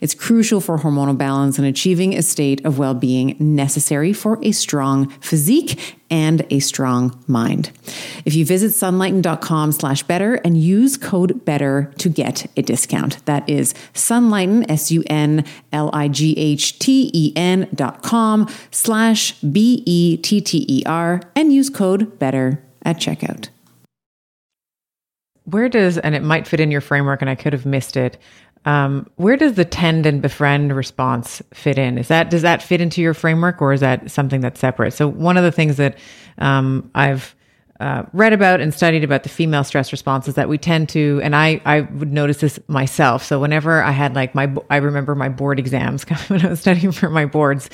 It's crucial for hormonal balance and achieving a state of well being necessary for a strong physique and a strong mind. If you visit sunlighten.com slash better and use code better to get a discount. That is sunlighten, S-U-N-L-I-G-H-T-E-N dot com slash B-E-T-T-E-R and use code better at checkout. Where does, and it might fit in your framework and I could have missed it, um, where does the tend and befriend response fit in? Is that does that fit into your framework, or is that something that's separate? So one of the things that um, I've uh, read about and studied about the female stress response is that we tend to, and I I would notice this myself. So whenever I had like my, I remember my board exams when I was studying for my boards.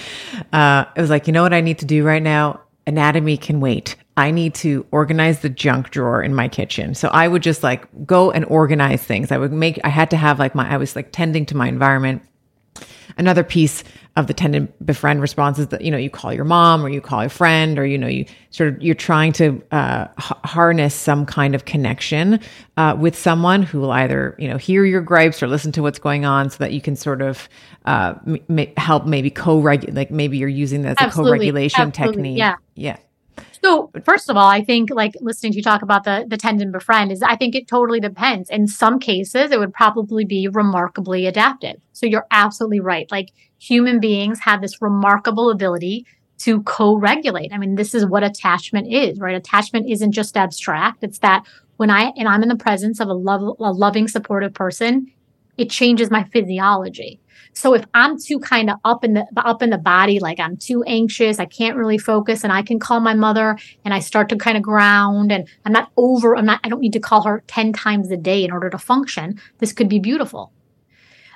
Uh, it was like, you know what I need to do right now? Anatomy can wait. I need to organize the junk drawer in my kitchen. So I would just like go and organize things. I would make, I had to have like my, I was like tending to my environment. Another piece of the tend and befriend response is that, you know, you call your mom or you call a friend or, you know, you sort of, you're trying to uh, h- harness some kind of connection uh, with someone who will either, you know, hear your gripes or listen to what's going on so that you can sort of uh, m- help maybe co-regulate, like maybe you're using that as a co-regulation Absolutely. technique. Yeah. Yeah. So first of all, I think like listening to you talk about the the tend and befriend is I think it totally depends. In some cases, it would probably be remarkably adaptive. So you're absolutely right. Like human beings have this remarkable ability to co-regulate. I mean, this is what attachment is, right? Attachment isn't just abstract. It's that when I and I'm in the presence of a love a loving, supportive person, it changes my physiology. So if I'm too kind of up in the up in the body, like I'm too anxious, I can't really focus, and I can call my mother and I start to kind of ground, and I'm not over. I'm not. I don't need to call her ten times a day in order to function. This could be beautiful.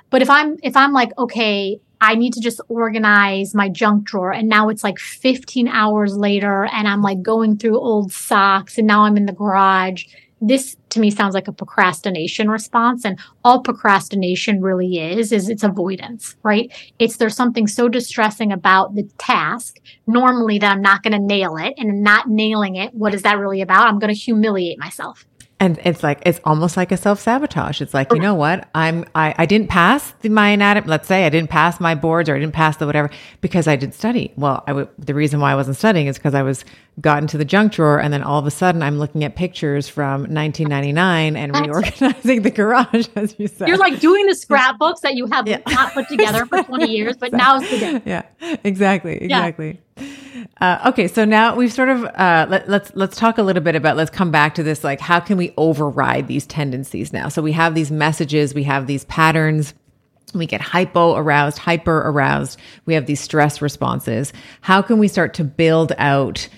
But if I'm if I'm like okay, I need to just organize my junk drawer. And now it's like 15 hours later, and I'm like going through old socks, and now I'm in the garage this to me sounds like a procrastination response and all procrastination really is is it's avoidance right it's there's something so distressing about the task normally that i'm not going to nail it and not nailing it what is that really about i'm going to humiliate myself and it's like it's almost like a self sabotage. It's like you know what I'm I, I didn't pass the, my anatomy. Let's say I didn't pass my boards or I didn't pass the whatever because I didn't study. Well, I w- the reason why I wasn't studying is because I was got into the junk drawer and then all of a sudden I'm looking at pictures from 1999 and reorganizing the garage as you said. You're like doing the scrapbooks that you have yeah. not put together for 20 years, but now's the day. Yeah, exactly, exactly. Yeah. Uh, okay, so now we've sort of uh, let, let's let's talk a little bit about. Let's come back to this. Like, how can we override these tendencies now? So we have these messages, we have these patterns. We get hypo aroused, hyper aroused. We have these stress responses. How can we start to build out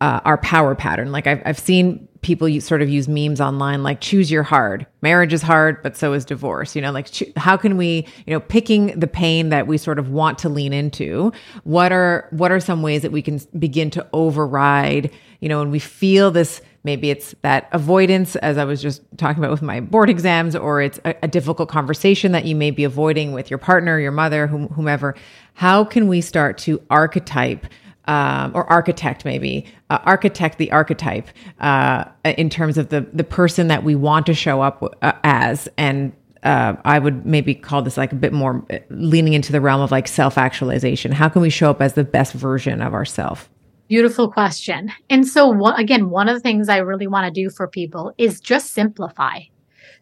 uh, our power pattern? Like I've I've seen people use, sort of use memes online like choose your hard. Marriage is hard but so is divorce you know? Like cho- how can we you know picking the pain that we sort of want to lean into what are what are some ways that we can begin to override you know when we feel this maybe it's that avoidance as i was just talking about with my board exams or it's a, a difficult conversation that you may be avoiding with your partner your mother whom, whomever. How can we start to archetype um, or architect maybe uh, architect the archetype uh, in terms of the the person that we want to show up uh, as and uh, I would maybe call this like a bit more uh, leaning into the realm of like self actualization. How can we show up as the best version of ourselves? Beautiful question. And so, again, one of the things I really want to do for people is just simplify.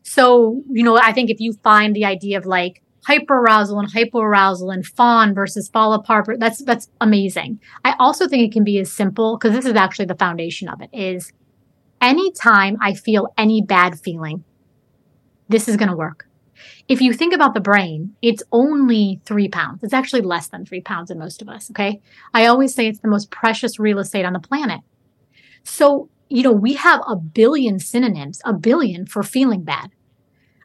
So, you know, I think if you find the idea of like hyperarousal and hypoarousal and fawn versus fall apart. That's that's amazing. I also think it can be as simple because this is actually the foundation of it is anytime I feel any bad feeling, this is going to work. If you think about the brain, it's only three pounds. It's actually less than three pounds in most of us. Okay. I always say it's the most precious real estate on the planet. So, you know, we have a billion synonyms, a billion for feeling bad.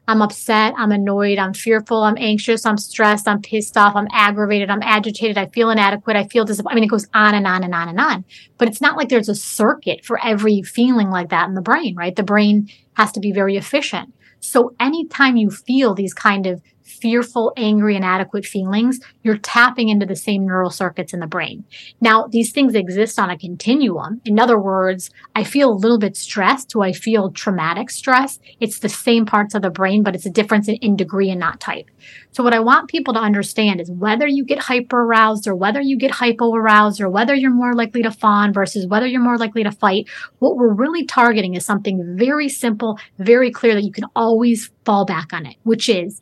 I'm upset, I'm annoyed, I'm fearful, I'm anxious, I'm stressed, I'm pissed off, I'm aggravated, I'm agitated, I feel inadequate, I feel disappointed. I mean, it goes on and on and on and on. But it's not like there's a circuit for every feeling like that in the brain, right? The brain has to be very efficient. So anytime you feel these kind of fearful, angry, inadequate feelings, you're tapping into the same neural circuits in the brain. Now, these things exist on a continuum. In other words, I feel a little bit stressed Do I feel traumatic stress. It's the same parts of the brain, but it's a difference in, in degree and not type. So what I want people to understand is whether you get hyper aroused or whether you get hypo aroused or whether you're more likely to fawn versus whether you're more likely to fight, what we're really targeting is something very simple, very clear that you can always fall back on it, which is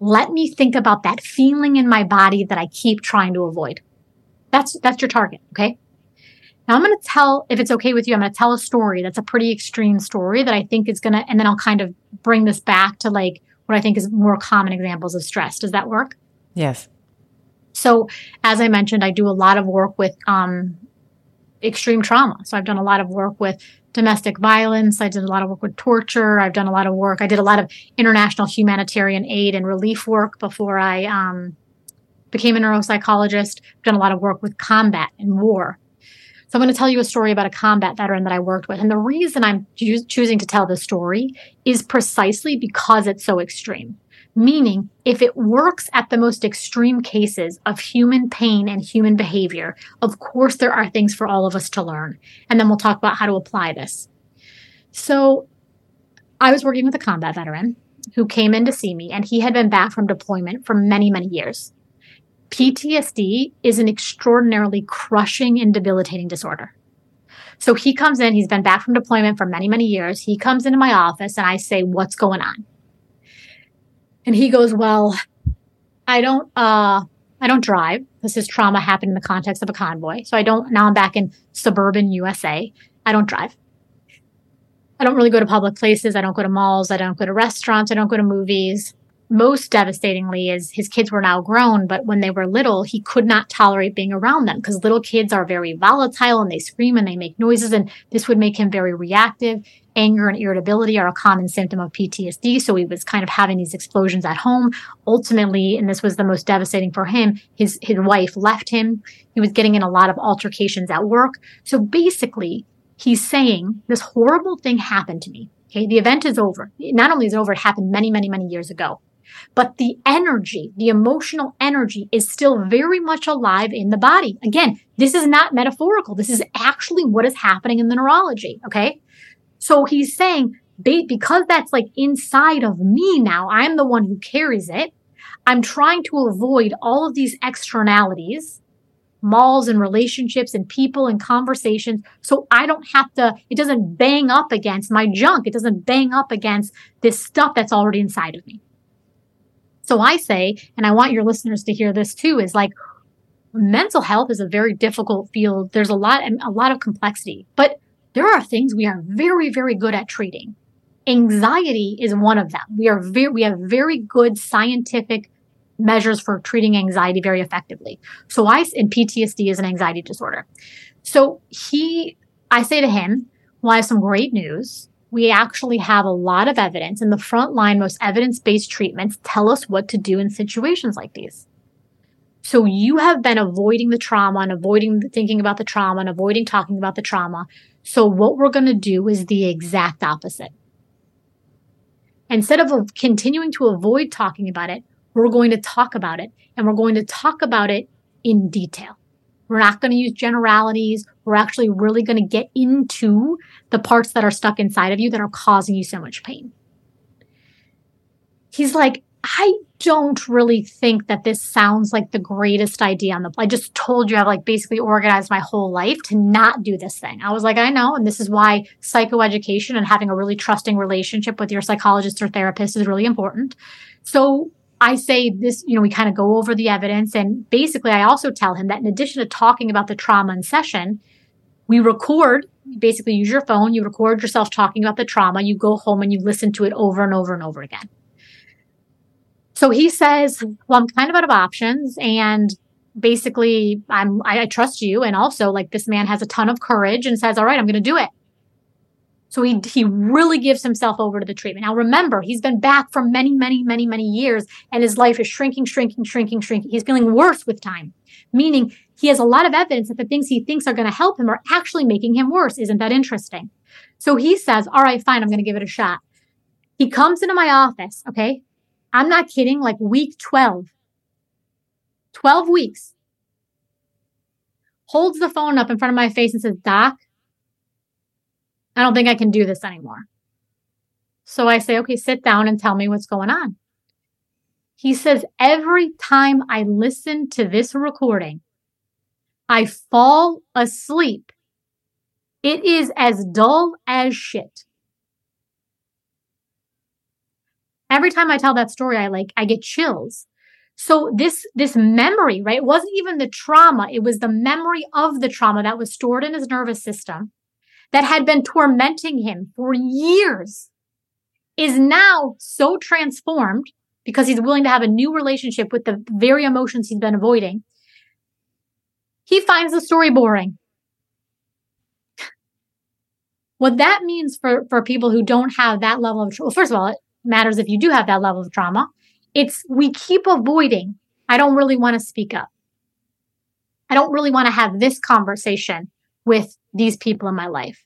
let me think about that feeling in my body that I keep trying to avoid. That's, that's your target. Okay. Now I'm going to tell, if it's okay with you, I'm going to tell a story that's a pretty extreme story that I think is going to, and then I'll kind of bring this back to like what I think is more common examples of stress. Does that work? Yes. So as I mentioned, I do a lot of work with, um, extreme trauma. So I've done a lot of work with domestic violence. I did a lot of work with torture. I've done a lot of work. I did a lot of international humanitarian aid and relief work before I um, became a neuropsychologist. I've done a lot of work with combat and war. So I'm going to tell you a story about a combat veteran that I worked with. And the reason I'm cho- choosing to tell this story is precisely because it's so extreme. Meaning, if it works at the most extreme cases of human pain and human behavior, of course, there are things for all of us to learn. And then we'll talk about how to apply this. So, I was working with a combat veteran who came in to see me, and he had been back from deployment for many, many years. PTSD is an extraordinarily crushing and debilitating disorder. So he comes in, he's been back from deployment for many, many years. He comes into my office and I say, What's going on? And he goes, well, I don't, uh, I don't drive because his trauma happened in the context of a convoy. So I don't, now I'm back in suburban USA. I don't drive. I don't really go to public places. I don't go to malls. I don't go to restaurants. I don't go to movies most devastatingly is his kids were now grown, but when they were little, he could not tolerate being around them because little kids are very volatile and they scream and they make noises. And this would make him very reactive. Anger and irritability are a common symptom of PTSD. So he was kind of having these explosions at home. Ultimately, and this was the most devastating for him, his, his wife left him. He was getting in a lot of altercations at work. So basically, he's saying this horrible thing happened to me. Okay. The event is over. Not only is it over, it happened many, many, many years ago but the energy, the emotional energy is still very much alive in the body. Again, this is not metaphorical. This is actually what is happening in the neurology. Okay. So he's saying, because that's like inside of me now, I'm the one who carries it. I'm trying to avoid all of these externalities, malls and relationships and people and conversations. So I don't have to, it doesn't bang up against my junk. It doesn't bang up against this stuff that's already inside of me. So I say, and I want your listeners to hear this too, is like mental health is a very difficult field. There's a lot, a lot of complexity, but there are things we are very, very good at treating. Anxiety is one of them. We are very, we have very good scientific measures for treating anxiety very effectively. So I, and PTSD is an anxiety disorder. So he, I say to him, well, I have some great news we actually have a lot of evidence and the frontline, most evidence-based treatments tell us what to do in situations like these. So you have been avoiding the trauma and avoiding thinking about the trauma and avoiding talking about the trauma. So what we're going to do is the exact opposite. Instead of continuing to avoid talking about it, we're going to talk about it and we're going to talk about it in detail. We're not going to use generalities. We're actually really going to get into the parts that are stuck inside of you that are causing you so much pain. He's like, I don't really think that this sounds like the greatest idea on the I just told you I've like basically organized my whole life to not do this thing. I was like, I know, and this is why psychoeducation and having a really trusting relationship with your psychologist or therapist is really important. So I say this, you know, we kind of go over the evidence. And basically, I also tell him that in addition to talking about the trauma in session, we record, basically use your phone, you record yourself talking about the trauma, you go home and you listen to it over and over and over again. So he says, well, I'm kind of out of options and basically I'm, I, I trust you. And also like this man has a ton of courage and says, all right, I'm going to do it. So he, he really gives himself over to the treatment. Now remember, he's been back for many, many, many, many years and his life is shrinking, shrinking, shrinking, shrinking. He's feeling worse with time, meaning he has a lot of evidence that the things he thinks are going to help him are actually making him worse. Isn't that interesting? So he says, all right, fine. I'm going to give it a shot. He comes into my office. Okay. I'm not kidding, like week 12. 12 weeks. Holds the phone up in front of my face and says, Doc, I don't think I can do this anymore. So I say, okay, sit down and tell me what's going on. He says, every time I listen to this recording, I fall asleep. It is as dull as shit. Every time I tell that story, I like, I get chills. So this, this memory, right? It wasn't even the trauma. It was the memory of the trauma that was stored in his nervous system that had been tormenting him for years is now so transformed because he's willing to have a new relationship with the very emotions he's been avoiding. He finds the story boring. what that means for, for people who don't have that level of, well, first of all, it matters if you do have that level of trauma. It's we keep avoiding. I don't really want to speak up. I don't really want to have this conversation with these people in my life.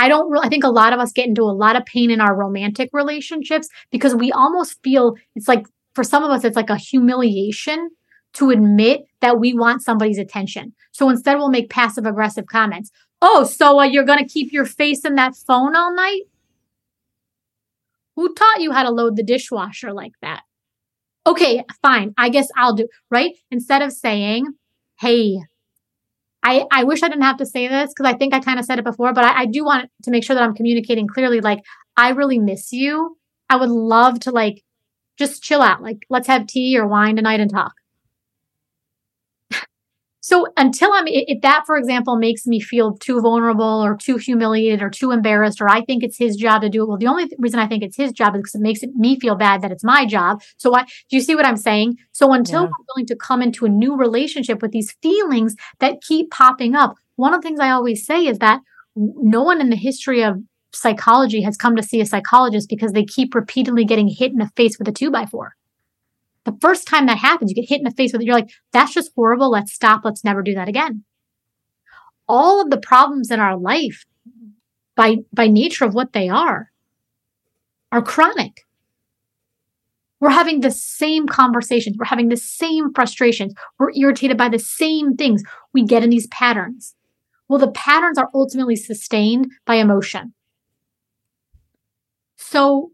I don't really, I think a lot of us get into a lot of pain in our romantic relationships because we almost feel it's like, for some of us, it's like a humiliation to admit that we want somebody's attention. So instead, we'll make passive aggressive comments. Oh, so uh, you're going to keep your face in that phone all night? Who taught you how to load the dishwasher like that? Okay, fine. I guess I'll do, right? Instead of saying, Hey, I, I wish I didn't have to say this because I think I kind of said it before, but I, I do want to make sure that I'm communicating clearly. Like, I really miss you. I would love to like just chill out. Like, let's have tea or wine tonight and talk. So until I'm, if that, for example, makes me feel too vulnerable or too humiliated or too embarrassed, or I think it's his job to do it. Well, the only th- reason I think it's his job is because it makes it, me feel bad that it's my job. So I, do you see what I'm saying? So until yeah. I'm willing to come into a new relationship with these feelings that keep popping up, one of the things I always say is that no one in the history of psychology has come to see a psychologist because they keep repeatedly getting hit in the face with a two by four. The first time that happens, you get hit in the face with it. You're like, that's just horrible. Let's stop. Let's never do that again. All of the problems in our life, by, by nature of what they are, are chronic. We're having the same conversations. We're having the same frustrations. We're irritated by the same things. We get in these patterns. Well, the patterns are ultimately sustained by emotion. So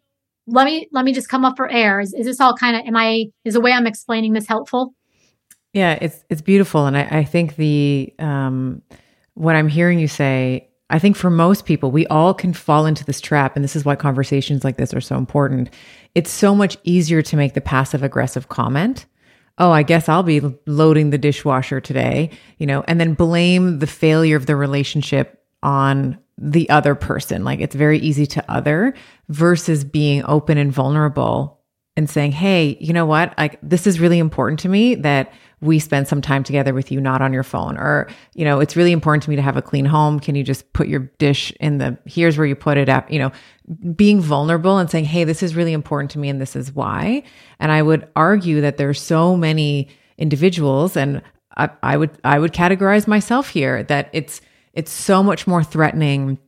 let me let me just come up for air. Is, is this all kind of am I is the way I'm explaining this helpful? Yeah, it's it's beautiful, and I, I think the um, what I'm hearing you say, I think for most people, we all can fall into this trap, and this is why conversations like this are so important. It's so much easier to make the passive aggressive comment. Oh, I guess I'll be loading the dishwasher today, you know, and then blame the failure of the relationship on the other person. Like it's very easy to other versus being open and vulnerable and saying, Hey, you know what? Like this is really important to me that we spend some time together with you, not on your phone. Or, you know, it's really important to me to have a clean home. Can you just put your dish in the, here's where you put it up, you know, being vulnerable and saying, Hey, this is really important to me and this is why. And I would argue that there's so many individuals and I, I would, I would categorize myself here that it's, it's so much more threatening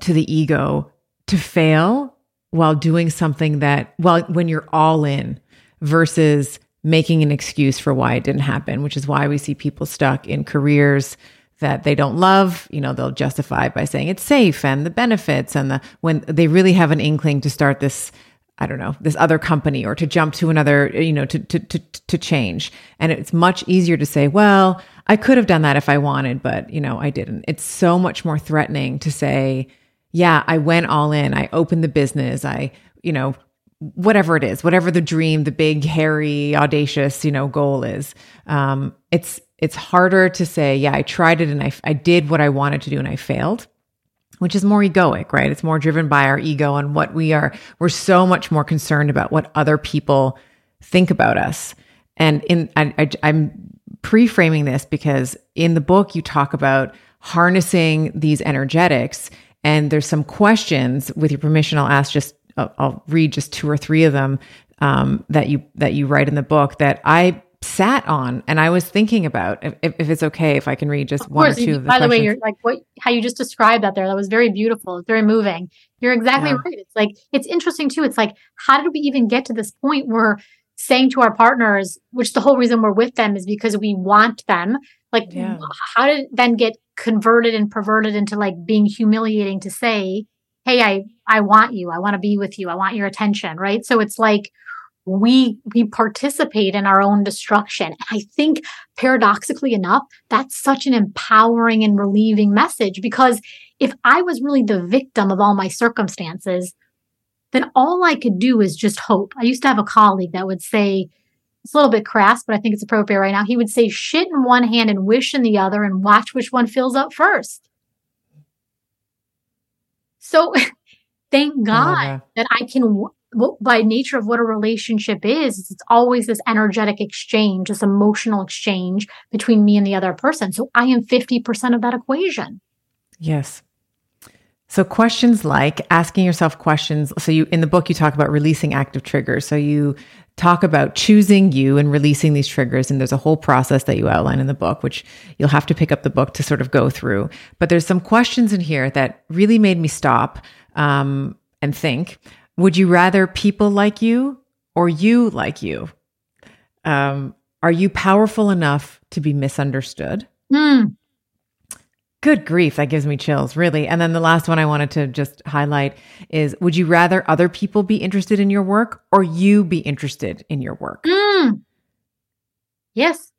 to the ego to fail while doing something that, well, when you're all in versus making an excuse for why it didn't happen, which is why we see people stuck in careers that they don't love, you know, they'll justify by saying it's safe and the benefits and the when they really have an inkling to start this I don't know, this other company or to jump to another, you know, to, to, to, to change. And it's much easier to say, well, I could have done that if I wanted, but, you know, I didn't. It's so much more threatening to say, yeah, I went all in. I opened the business. I, you know, whatever it is, whatever the dream, the big, hairy, audacious, you know, goal is. Um, it's, it's harder to say, yeah, I tried it and I, I did what I wanted to do and I failed which is more egoic, right? It's more driven by our ego and what we are. We're so much more concerned about what other people think about us. And in, I, I, I'm pre-framing this because in the book you talk about harnessing these energetics, and there's some questions. With your permission, I'll ask just. I'll, I'll read just two or three of them um, that you that you write in the book that I sat on and I was thinking about if, if it's okay if I can read just of one course, or two of the by questions. the way, you're like what how you just described that there. That was very beautiful. It's very moving. You're exactly Yeah. right. It's like it's interesting too. It's like how did we even get to this point where saying to our partners, which the whole reason we're with them is because we want them. Like Yeah. how did it then get converted and perverted into like being humiliating to say, Hey, I I want you. I want to be with you. I want your attention. Right. So it's like we we participate in our own destruction. And I think paradoxically enough, that's such an empowering and relieving message because if I was really the victim of all my circumstances, then all I could do is just hope. I used to have a colleague that would say, it's a little bit crass, but I think it's appropriate right now. He would say, shit in one hand and wish in the other and watch which one fills up first. So thank God that. I can, by nature of what a relationship is, it's always this energetic exchange, this emotional exchange between me and the other person. So I am 50% of that equation. Yes. So questions like asking yourself questions. So you in the book you talk about releasing active triggers. So you talk about choosing you and releasing these triggers and there's a whole process that you outline in the book which you'll have to pick up the book to sort of go through. But there's some questions in here that really made me stop um, and think, would you rather people like you or you like you? Um, are you powerful enough to be misunderstood? Hmm. Good grief, that gives me chills, really. And then the last one I wanted to just highlight is Would you rather other people be interested in your work or you be interested in your work? Mm. Yes.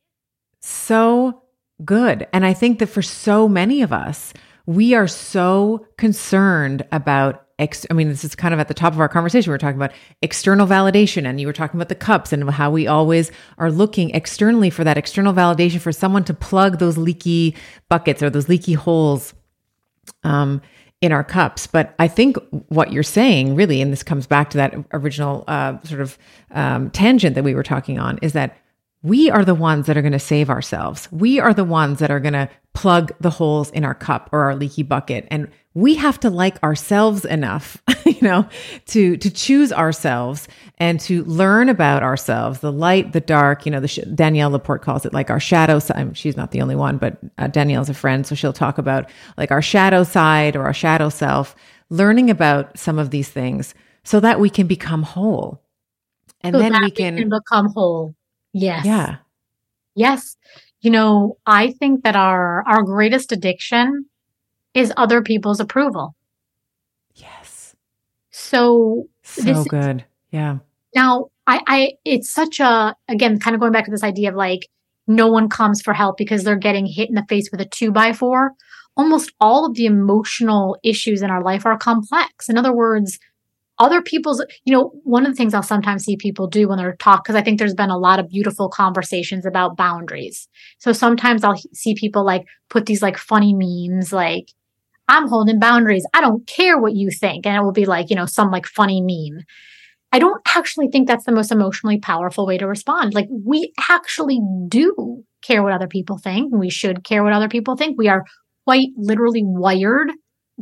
So good. And I think that for so many of us, we are so concerned about ex- I mean, this is kind of at the top of our conversation. We're talking about external validation, and you were talking about the cups and how we always are looking externally for that external validation for someone to plug those leaky buckets or those leaky holes um, in our cups. But I think what you're saying, really, and this comes back to that original uh, sort of um, tangent that we were talking on, is that we are the ones that are going to save ourselves. We are the ones that are going to plug the holes in our cup or our leaky bucket. And we have to like ourselves enough, you know, to to choose ourselves and to learn about ourselves, the light, the dark. You know, the sh- Danielle LaPorte calls it like our shadow side. She's not the only one, but uh, Danielle's a friend, so she'll talk about like our shadow side or our shadow self. Learning about some of these things so that we can become whole, and So then that we can, become whole. Yes. yeah, Yes. You know, I think that our our greatest addiction is other people's approval. yes, So so This- good, yeah, now I I it's such a again kind of going back to this idea of like no one comes for help because they're getting hit in the face with a two by four. Almost all of the emotional issues in our life are complex. In other words, other people's, you know, one of the things I'll sometimes see people do when they're talk, because I think there's been a lot of beautiful conversations about boundaries. So sometimes I'll see people like put these like funny memes like, I'm holding boundaries. I don't care what you think. And it will be like, you know, some like funny meme. I don't actually think that's the most emotionally powerful way to respond. Like we actually do care what other people think. We should care what other people think. We are quite literally wired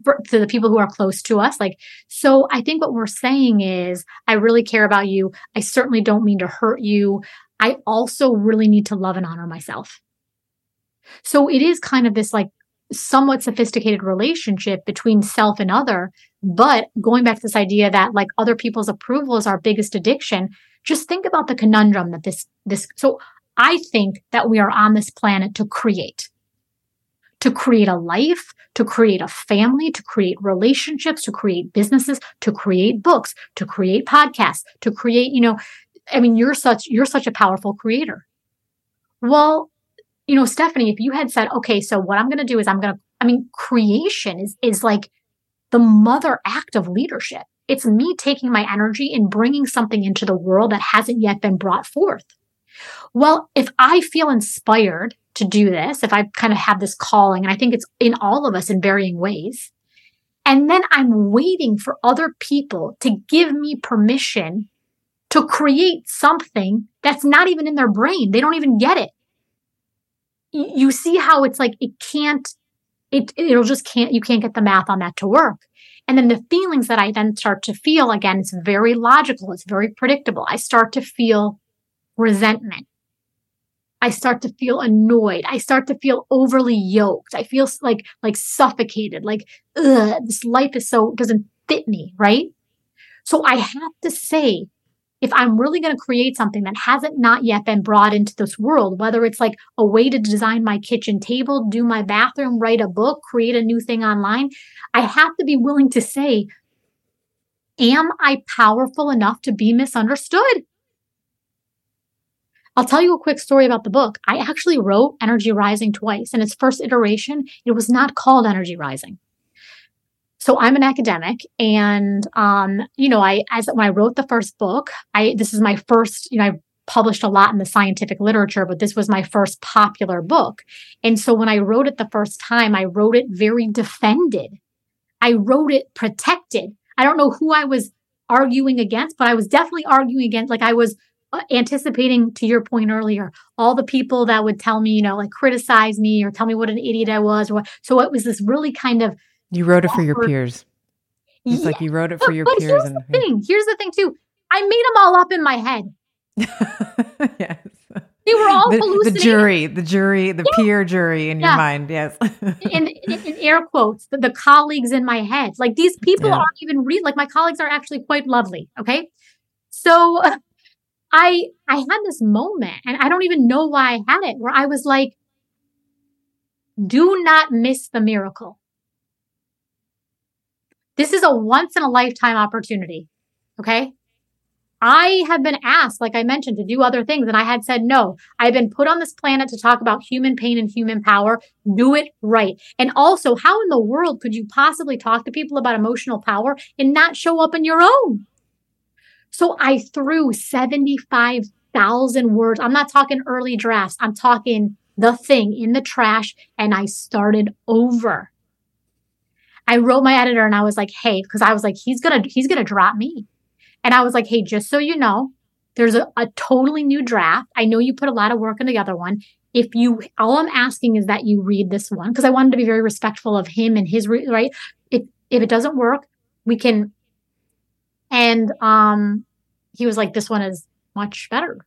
for, to the people who are close to us. Like, so I think what we're saying is, I really care about you. I certainly don't mean to hurt you. I also really need to love and honor myself. So it is kind of this like somewhat sophisticated relationship between self and other. But going back to this idea that like other people's approval is our biggest addiction, just think about the conundrum that this, this, so I think that we are on this planet to create, to create a life, to create a family, to create relationships, to create businesses, to create books, to create podcasts, to create, you know, I mean, you're such, you're such a powerful creator. Well, you know, Stephanie, if you had said, okay, so what I'm going to do is I'm going to, I mean, creation is, is like the mother act of leadership. It's me taking my energy and bringing something into the world that hasn't yet been brought forth. Well, if I feel inspired to do this, if I kind of have this calling, and I think it's in all of us in varying ways, and then I'm waiting for other people to give me permission to create something that's not even in their brain. They don't even get it. You see how it's like it can't, it it'll just can't, you can't get the math on that to work. And then the feelings that I then start to feel again, it's very logical, it's very predictable. I start to feel resentment. I start to feel annoyed. I start to feel overly yoked. I feel like like suffocated. Like ugh, this life is so doesn't fit me, right? So I have to say, if I'm really going to create something that hasn't not yet been brought into this world, whether it's like a way to design my kitchen table, do my bathroom, write a book, create a new thing online, I have to be willing to say, am I powerful enough to be misunderstood? I'll tell you a quick story about the book. I actually wrote Energy Rising twice. In its first iteration, it was not called Energy Rising. So I'm an academic and um, you know, I as when I wrote the first book, I this is my first, you know, I published a lot in the scientific literature, but this was my first popular book. And so when I wrote it the first time, I wrote it very defended. I wrote it protected. I don't know who I was arguing against, but I was definitely arguing against like I was uh, anticipating to your point earlier all the people that would tell me you know like criticize me or tell me what an idiot i was or what so it was this really kind of you wrote it for your peers. It's yeah. like you wrote it for your but peers here's and the thing here's the thing too. I made them all up in my head. Yes. They were all the, the jury the jury the yeah. peer jury in yeah. your mind yes. In, in, in, air quotes the, the, colleagues in my head. Like these people aren't even real like my colleagues are actually quite lovely okay? So I I had this moment and I don't even know why I had it where I was like do not miss the miracle. This is a once in a lifetime opportunity. Okay? I have been asked, like I mentioned, to do other things, and I had said no. I've been put on this planet to talk about human pain and human power. Do it right. And also, how in the world could you possibly talk to people about emotional power and not show up in your own? So I threw 75,000 words. I'm not talking early drafts. I'm talking the thing in the trash and I started over. I wrote my editor and I was like, "Hey, cuz I was like he's to he's to drop me." And I was like, "Hey, just so you know, there's a, a totally new draft. I know you put a lot of work in the other one. If you all I'm asking is that you read this one because I wanted to be very respectful of him and his right. If if it doesn't work, we can and um, he was like, this one is much better.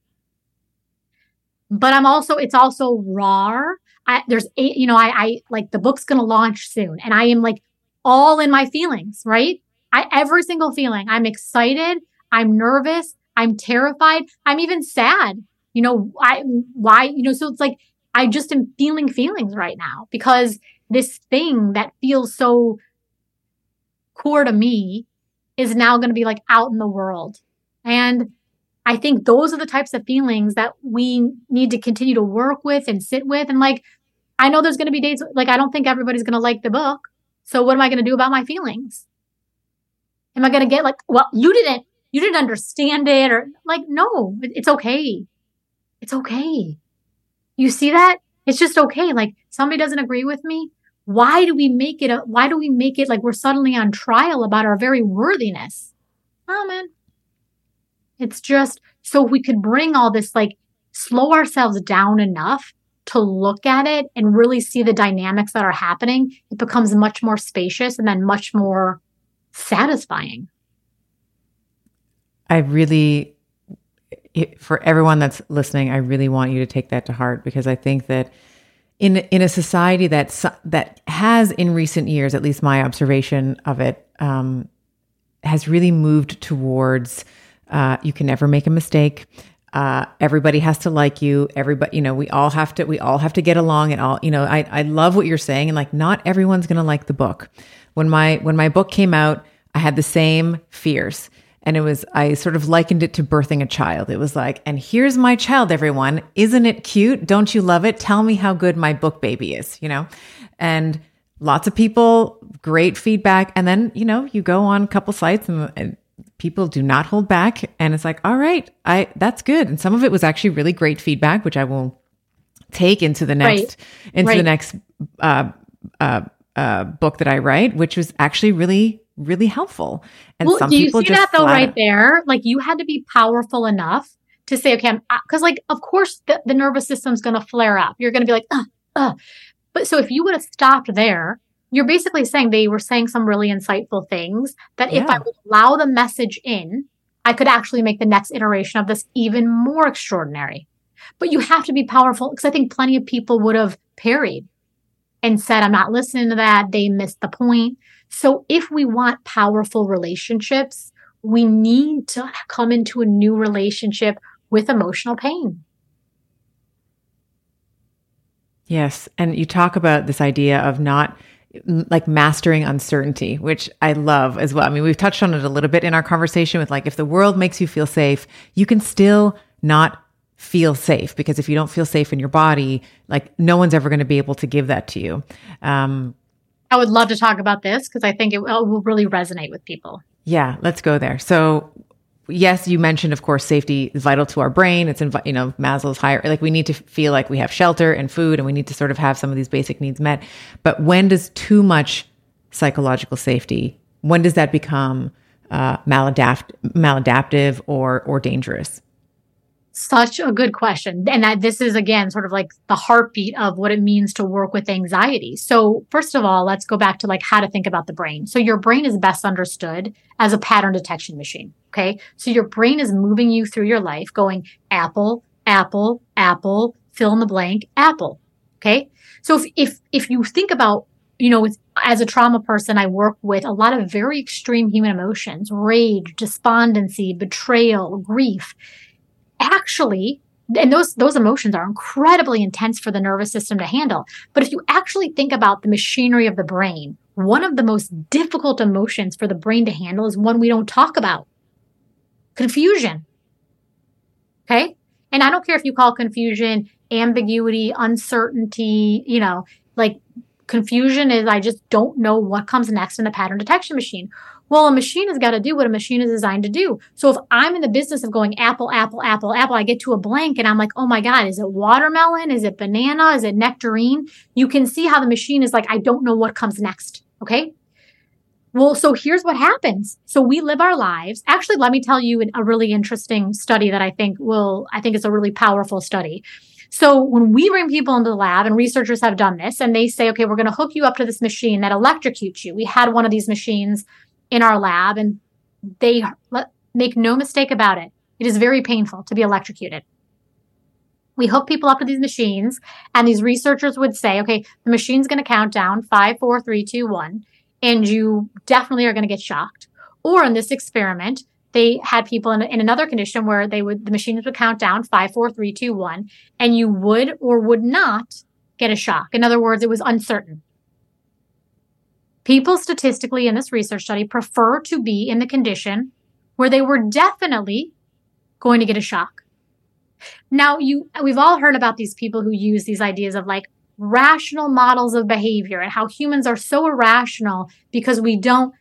But I'm also, it's also raw. I, there's eight, you know, I, I like the book's to launch soon and I am like all in my feelings, right? I, every single feeling. I'm excited. I'm nervous. I'm terrified. I'm even sad. You know, I, why, you know, so it's like, I just am feeling feelings right now because this thing that feels so core to me is now going to be like out in the world. And I think those are the types of feelings that we need to continue to work with and sit with. And like, I know there's going to be days like I don't think everybody's going to like the book. So what am I going to do about my feelings? Am I going to get like, well, you didn't, you didn't understand it or like, no, it's okay. It's okay. You see that? It's just okay. Like somebody doesn't agree with me. Why do we make it a, why do we make it like we're suddenly on trial about our very worthiness? Oh man. It's just so we could bring all this, like slow ourselves down enough to look at it and really see the dynamics that are happening, it becomes much more spacious and then much more satisfying. I really, for everyone that's listening, I really want you to take that to heart because I think that in in a society that that has in recent years, at least my observation of it, um, has really moved towards uh, you can never make a mistake. Uh, everybody has to like you. Everybody, you know, we all have to. We all have to get along. And all, you know, I I love what you're saying. And like, not everyone's gonna like the book. When my when my book came out, I had the same fears and it was i sort of likened it to birthing a child it was like and here's my child everyone isn't it cute don't you love it tell me how good my book baby is you know and lots of people great feedback and then you know you go on a couple sites and, and people do not hold back and it's like all right i that's good and some of it was actually really great feedback which i will take into the next right. into right. the next uh, uh, uh, book that i write which was actually really really helpful and well, some do you people see just that though right there like you had to be powerful enough to say okay because like of course the, the nervous system's going to flare up you're going to be like uh, uh. but so if you would have stopped there you're basically saying they were saying some really insightful things that yeah. if I would allow the message in, I could actually make the next iteration of this even more extraordinary. But you have to be powerful because I think plenty of people would have parried and said, I'm not listening to that. They missed the point. So if we want powerful relationships, we need to come into a new relationship with emotional pain. Yes. And you talk about this idea of not like mastering uncertainty, which I love as well. I mean, we've touched on it a little bit in our conversation with like, if the world makes you feel safe, you can still not feel safe because if you don't feel safe in your body, like no one's ever going to be able to give that to you. Um, I would love to talk about this because I think it will really resonate with people. Yeah, let's go there. So, yes, you mentioned, of course, safety is vital to our brain. It's, invi- you know, Maslow's higher, like we need to feel like we have shelter and food and we need to sort of have some of these basic needs met. But when does too much psychological safety, when does that become uh, maladapt- maladaptive or, or dangerous? Such a good question. And that this is again sort of like the heartbeat of what it means to work with anxiety. So, first of all, let's go back to like how to think about the brain. So, your brain is best understood as a pattern detection machine. Okay. So, your brain is moving you through your life going apple, apple, apple, fill in the blank, apple. Okay. So, if, if, if you think about you know, as a trauma person, I work with a lot of very extreme human emotions, rage, despondency, betrayal, grief actually and those those emotions are incredibly intense for the nervous system to handle. But if you actually think about the machinery of the brain one of the most difficult emotions for the brain to handle is one we don't talk about. Confusion. Okay? And i don't care if you call confusion ambiguity uncertainty you know like confusion is i just don't know what comes next in the pattern detection machine well, a machine has got to do what a machine is designed to do. So if I'm in the business of going apple, apple, apple, apple, I get to a blank and I'm like, oh my God, is it watermelon? Is it banana? Is it nectarine? You can see how the machine is like, I don't know what comes next. Okay. Well, so here's what happens. So we live our lives. Actually, let me tell you a really interesting study that I think will, I think is a really powerful study. So when we bring people into the lab and researchers have done this and they say, okay, we're going to hook you up to this machine that electrocutes you. We had one of these machines in our lab and they make no mistake about it. It is very painful to be electrocuted. We hook people up to these machines and these researchers would say, okay, the machine's going to count down five, four, three, two, one, and you definitely are going to get shocked. Or in this experiment, they had people in, in another condition where they would, the machines would count down five, four, three, two, one, and you would or would not get a shock. In other words, it was uncertain. People statistically in this research study prefer to be in the condition where they were definitely going to get a shock. Now, you, we've all heard about these people who use these ideas of like rational models of behavior and how humans are so irrational because we don't,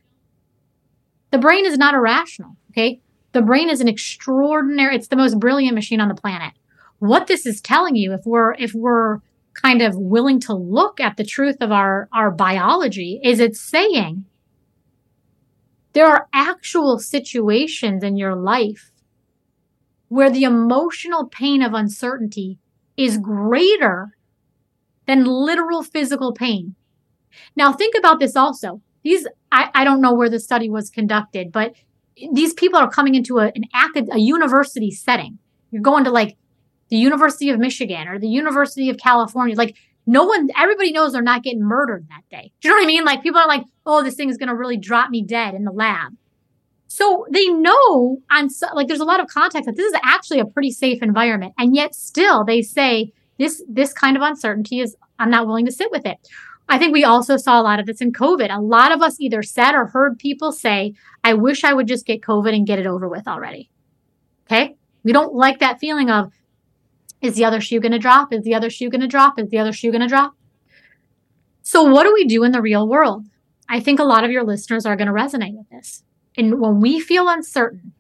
the brain is not irrational. Okay. The brain is an extraordinary, it's the most brilliant machine on the planet. What this is telling you, if we're, if we're kind of willing to look at the truth of our, our biology is it's saying there are actual situations in your life where the emotional pain of uncertainty is greater than literal physical pain. Now think about this also. These, I, I don't know where the study was conducted, but these people are coming into a, an a university setting. You're going to like the University of Michigan or the University of California. Like no one, everybody knows they're not getting murdered that day. Do you know what I mean? Like people are like, oh, this thing is going to really drop me dead in the lab. So they know on like there's a lot of context that this is actually a pretty safe environment, and yet still they say this this kind of uncertainty is I'm not willing to sit with it. I think we also saw a lot of this in COVID. A lot of us either said or heard people say, I wish I would just get COVID and get it over with already. Okay. We don't like that feeling of is the other shoe going to drop? Is the other shoe going to drop? Is the other shoe going to drop? So, what do we do in the real world? I think a lot of your listeners are going to resonate with this. And when we feel uncertain,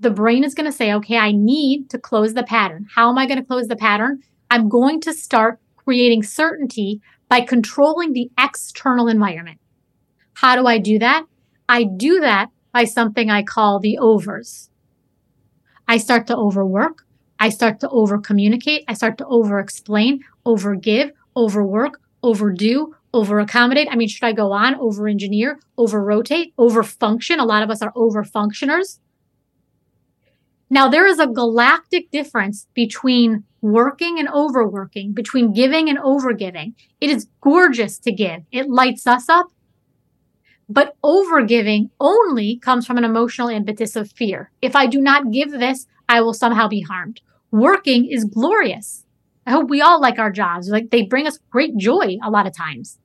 the brain is going to say, okay, I need to close the pattern. How am I going to close the pattern? I'm going to start creating certainty by controlling the external environment. How do I do that? I do that by something I call the overs. I start to overwork. I start to over communicate. I start to over explain, over give, overwork, overdo, over accommodate. I mean, should I go on? Over engineer, over rotate, over function. A lot of us are over functioners. Now, there is a galactic difference between working and overworking, between giving and overgiving. It is gorgeous to give. It lights us up. But overgiving only comes from an emotional impetus of fear. If I do not give this, I will somehow be harmed. Working is glorious. I hope we all like our jobs. Like they bring us great joy a lot of times.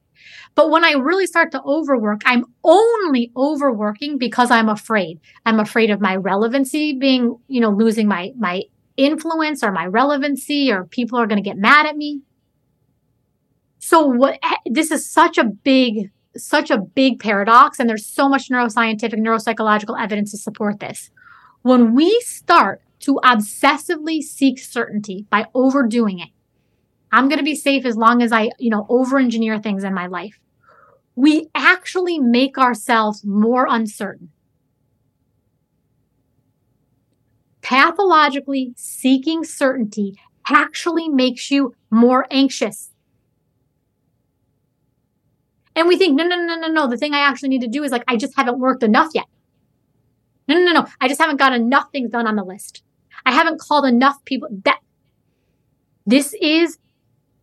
But when I really start to overwork, I'm only overworking because I'm afraid. I'm afraid of my relevancy being, you know, losing my, my influence or my relevancy or people are going to get mad at me. So what, this is such a big, such a big paradox. And there's so much neuroscientific, neuropsychological evidence to support this. When we start to obsessively seek certainty by overdoing it, I'm going to be safe as long as I, you know, over engineer things in my life. We actually make ourselves more uncertain. Pathologically seeking certainty actually makes you more anxious. And we think, no, no, no, no, no. The thing I actually need to do is like, I just haven't worked enough yet. No, no, no, no. I just haven't got enough things done on the list. I haven't called enough people. That this is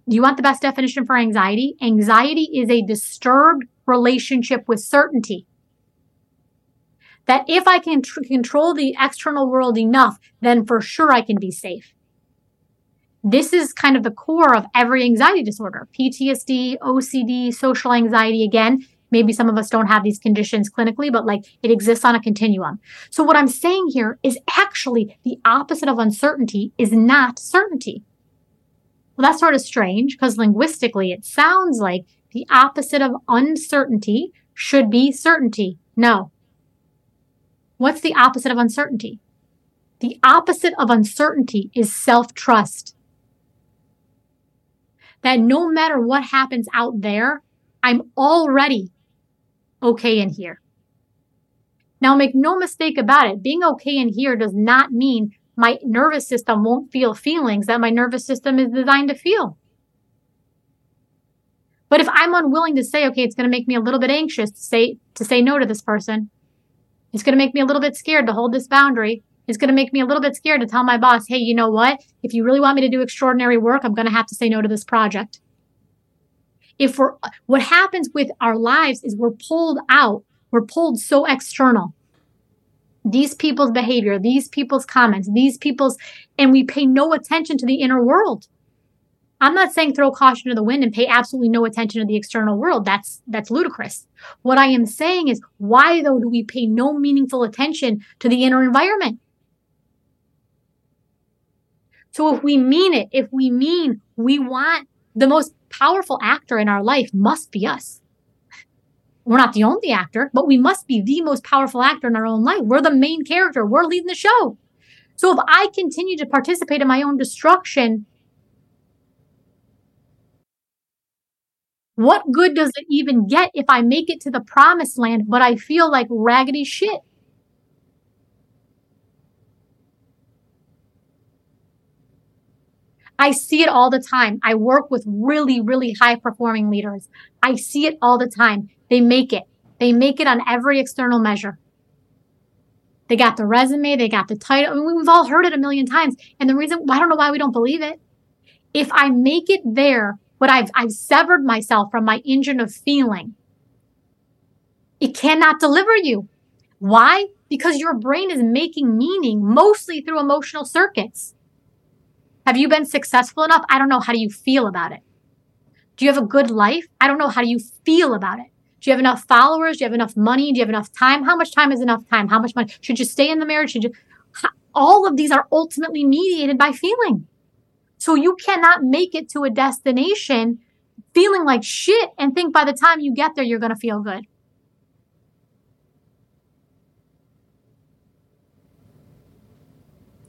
you want the best definition for anxiety? Anxiety is a disturbed relationship with certainty. That if I can tr- control the external world enough, then for sure I can be safe. This is kind of the core of every anxiety disorder. PTSD, OCD, social anxiety. Again, maybe some of us don't have these conditions clinically, but like it exists on a continuum. So what I'm saying here is actually the opposite of uncertainty is not certainty. Well, that's sort of strange because linguistically it sounds like the opposite of uncertainty should be certainty. No. What's the opposite of uncertainty? The opposite of uncertainty is self trust. That no matter what happens out there, I'm already okay in here. Now, make no mistake about it, being okay in here does not mean my nervous system won't feel feelings that my nervous system is designed to feel. But if I'm unwilling to say, okay, it's going to make me a little bit anxious to say, to say no to this person. It's going to make me a little bit scared to hold this boundary. It's going to make me a little bit scared to tell my boss, hey, you know what? If you really want me to do extraordinary work, I'm going to have to say no to this project. If we're, what happens with our lives is we're pulled out. We're pulled so external these people's behavior, these people's comments, these people's, and we pay no attention to the inner world. I'm not saying throw caution to the wind and pay absolutely no attention to the external world. That's that's ludicrous. What I am saying is why though do we pay no meaningful attention to the inner environment? So if we mean it, if we mean we want the most powerful actor in our life must be us. We're not the only actor, but we must be the most powerful actor in our own life. We're the main character. We're leading the show. So if I continue to participate in my own destruction, what good does it even get if I make it to the promised land, but I feel like raggedy shit? I see it all the time. I work with really, really high performing leaders. I see it all the time. They make it. They make it on every external measure. They got the resume, they got the title. I mean, we've all heard it a million times. And the reason, I don't know why we don't believe it. If I make it there, but I've, I've severed myself from my engine of feeling, it cannot deliver you. Why? Because your brain is making meaning mostly through emotional circuits. Have you been successful enough? I don't know. How do you feel about it? Do you have a good life? I don't know. How do you feel about it? Do you have enough followers? Do you have enough money? Do you have enough time? How much time is enough time? How much money? Should you stay in the marriage? Should you? All of these are ultimately mediated by feeling. So you cannot make it to a destination feeling like shit and think by the time you get there, you're going to feel good.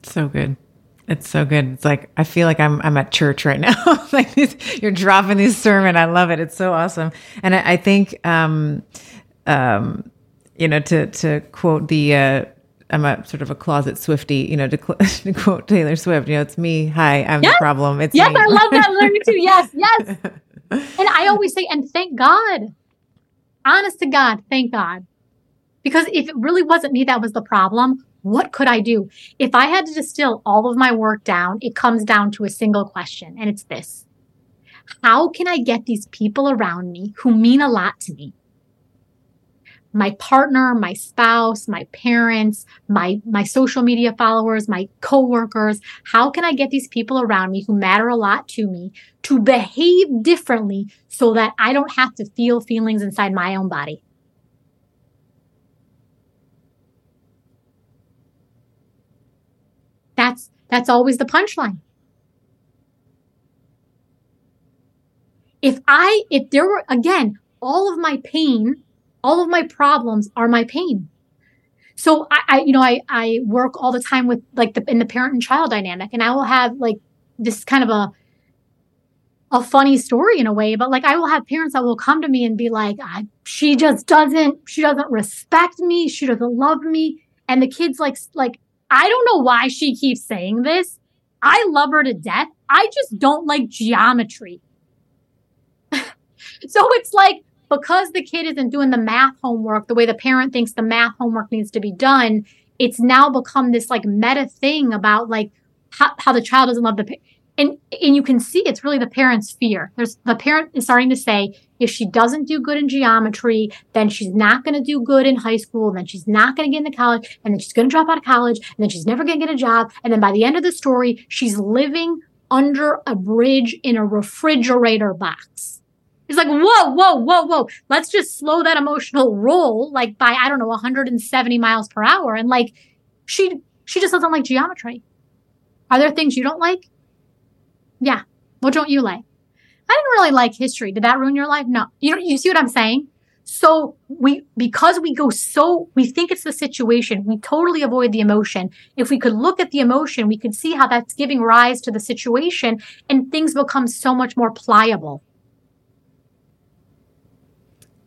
So good. It's so good. It's like I feel like I'm I'm at church right now. like you're dropping this sermon. I love it. It's so awesome. And I, I think, um, um, you know, to to quote the. Uh, I'm a sort of a closet Swiftie, you know, to, cl- to quote Taylor Swift, you know, it's me. Hi, I'm yes. the problem. It's yes, me. I love that learning too. Yes, yes. and I always say, and thank God, honest to God, thank God, because if it really wasn't me that was the problem, What could I do? If I had to distill all of my work down, it comes down to a single question, and it's this How can I get these people around me who mean a lot to me? My partner, my spouse, my parents, my, my social media followers, my coworkers. How can I get these people around me who matter a lot to me to behave differently so that I don't have to feel feelings inside my own body? That's always the punchline. If I if there were again, all of my pain, all of my problems are my pain. So I, I you know, I I work all the time with like the in the parent and child dynamic, and I will have like this kind of a a funny story in a way, but like I will have parents that will come to me and be like, she just doesn't, she doesn't respect me, she doesn't love me, and the kids like like I don't know why she keeps saying this. I love her to death. I just don't like geometry. so it's like because the kid isn't doing the math homework the way the parent thinks the math homework needs to be done, it's now become this like meta thing about like how, how the child doesn't love the and and you can see it's really the parent's fear. There's the parent is starting to say if she doesn't do good in geometry, then she's not going to do good in high school, and then she's not going to get into college, and then she's going to drop out of college, and then she's never going to get a job, and then by the end of the story, she's living under a bridge in a refrigerator box. It's like, whoa, whoa, whoa, whoa. Let's just slow that emotional roll, like by, I don't know, 170 miles per hour. And like, she, she just doesn't like geometry. Are there things you don't like? Yeah. What don't you like? I didn't really like history. Did that ruin your life? No. You you see what I'm saying? So we because we go so we think it's the situation, we totally avoid the emotion. If we could look at the emotion, we could see how that's giving rise to the situation and things become so much more pliable.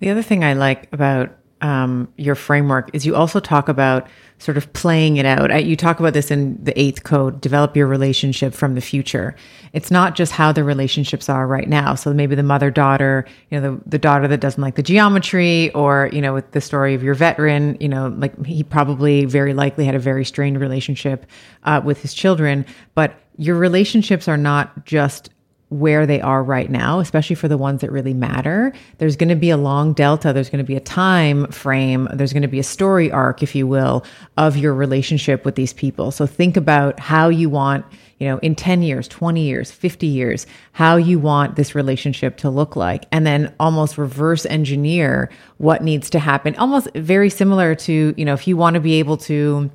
The other thing I like about um, your framework is you also talk about sort of playing it out. You talk about this in the eighth code, develop your relationship from the future. It's not just how the relationships are right now. So maybe the mother daughter, you know, the, the daughter that doesn't like the geometry or, you know, with the story of your veteran, you know, like he probably very likely had a very strained relationship uh, with his children. But your relationships are not just where they are right now, especially for the ones that really matter. There's going to be a long delta. There's going to be a time frame. There's going to be a story arc, if you will, of your relationship with these people. So think about how you want, you know, in 10 years, 20 years, 50 years, how you want this relationship to look like. And then almost reverse engineer what needs to happen. Almost very similar to, you know, if you want to be able to,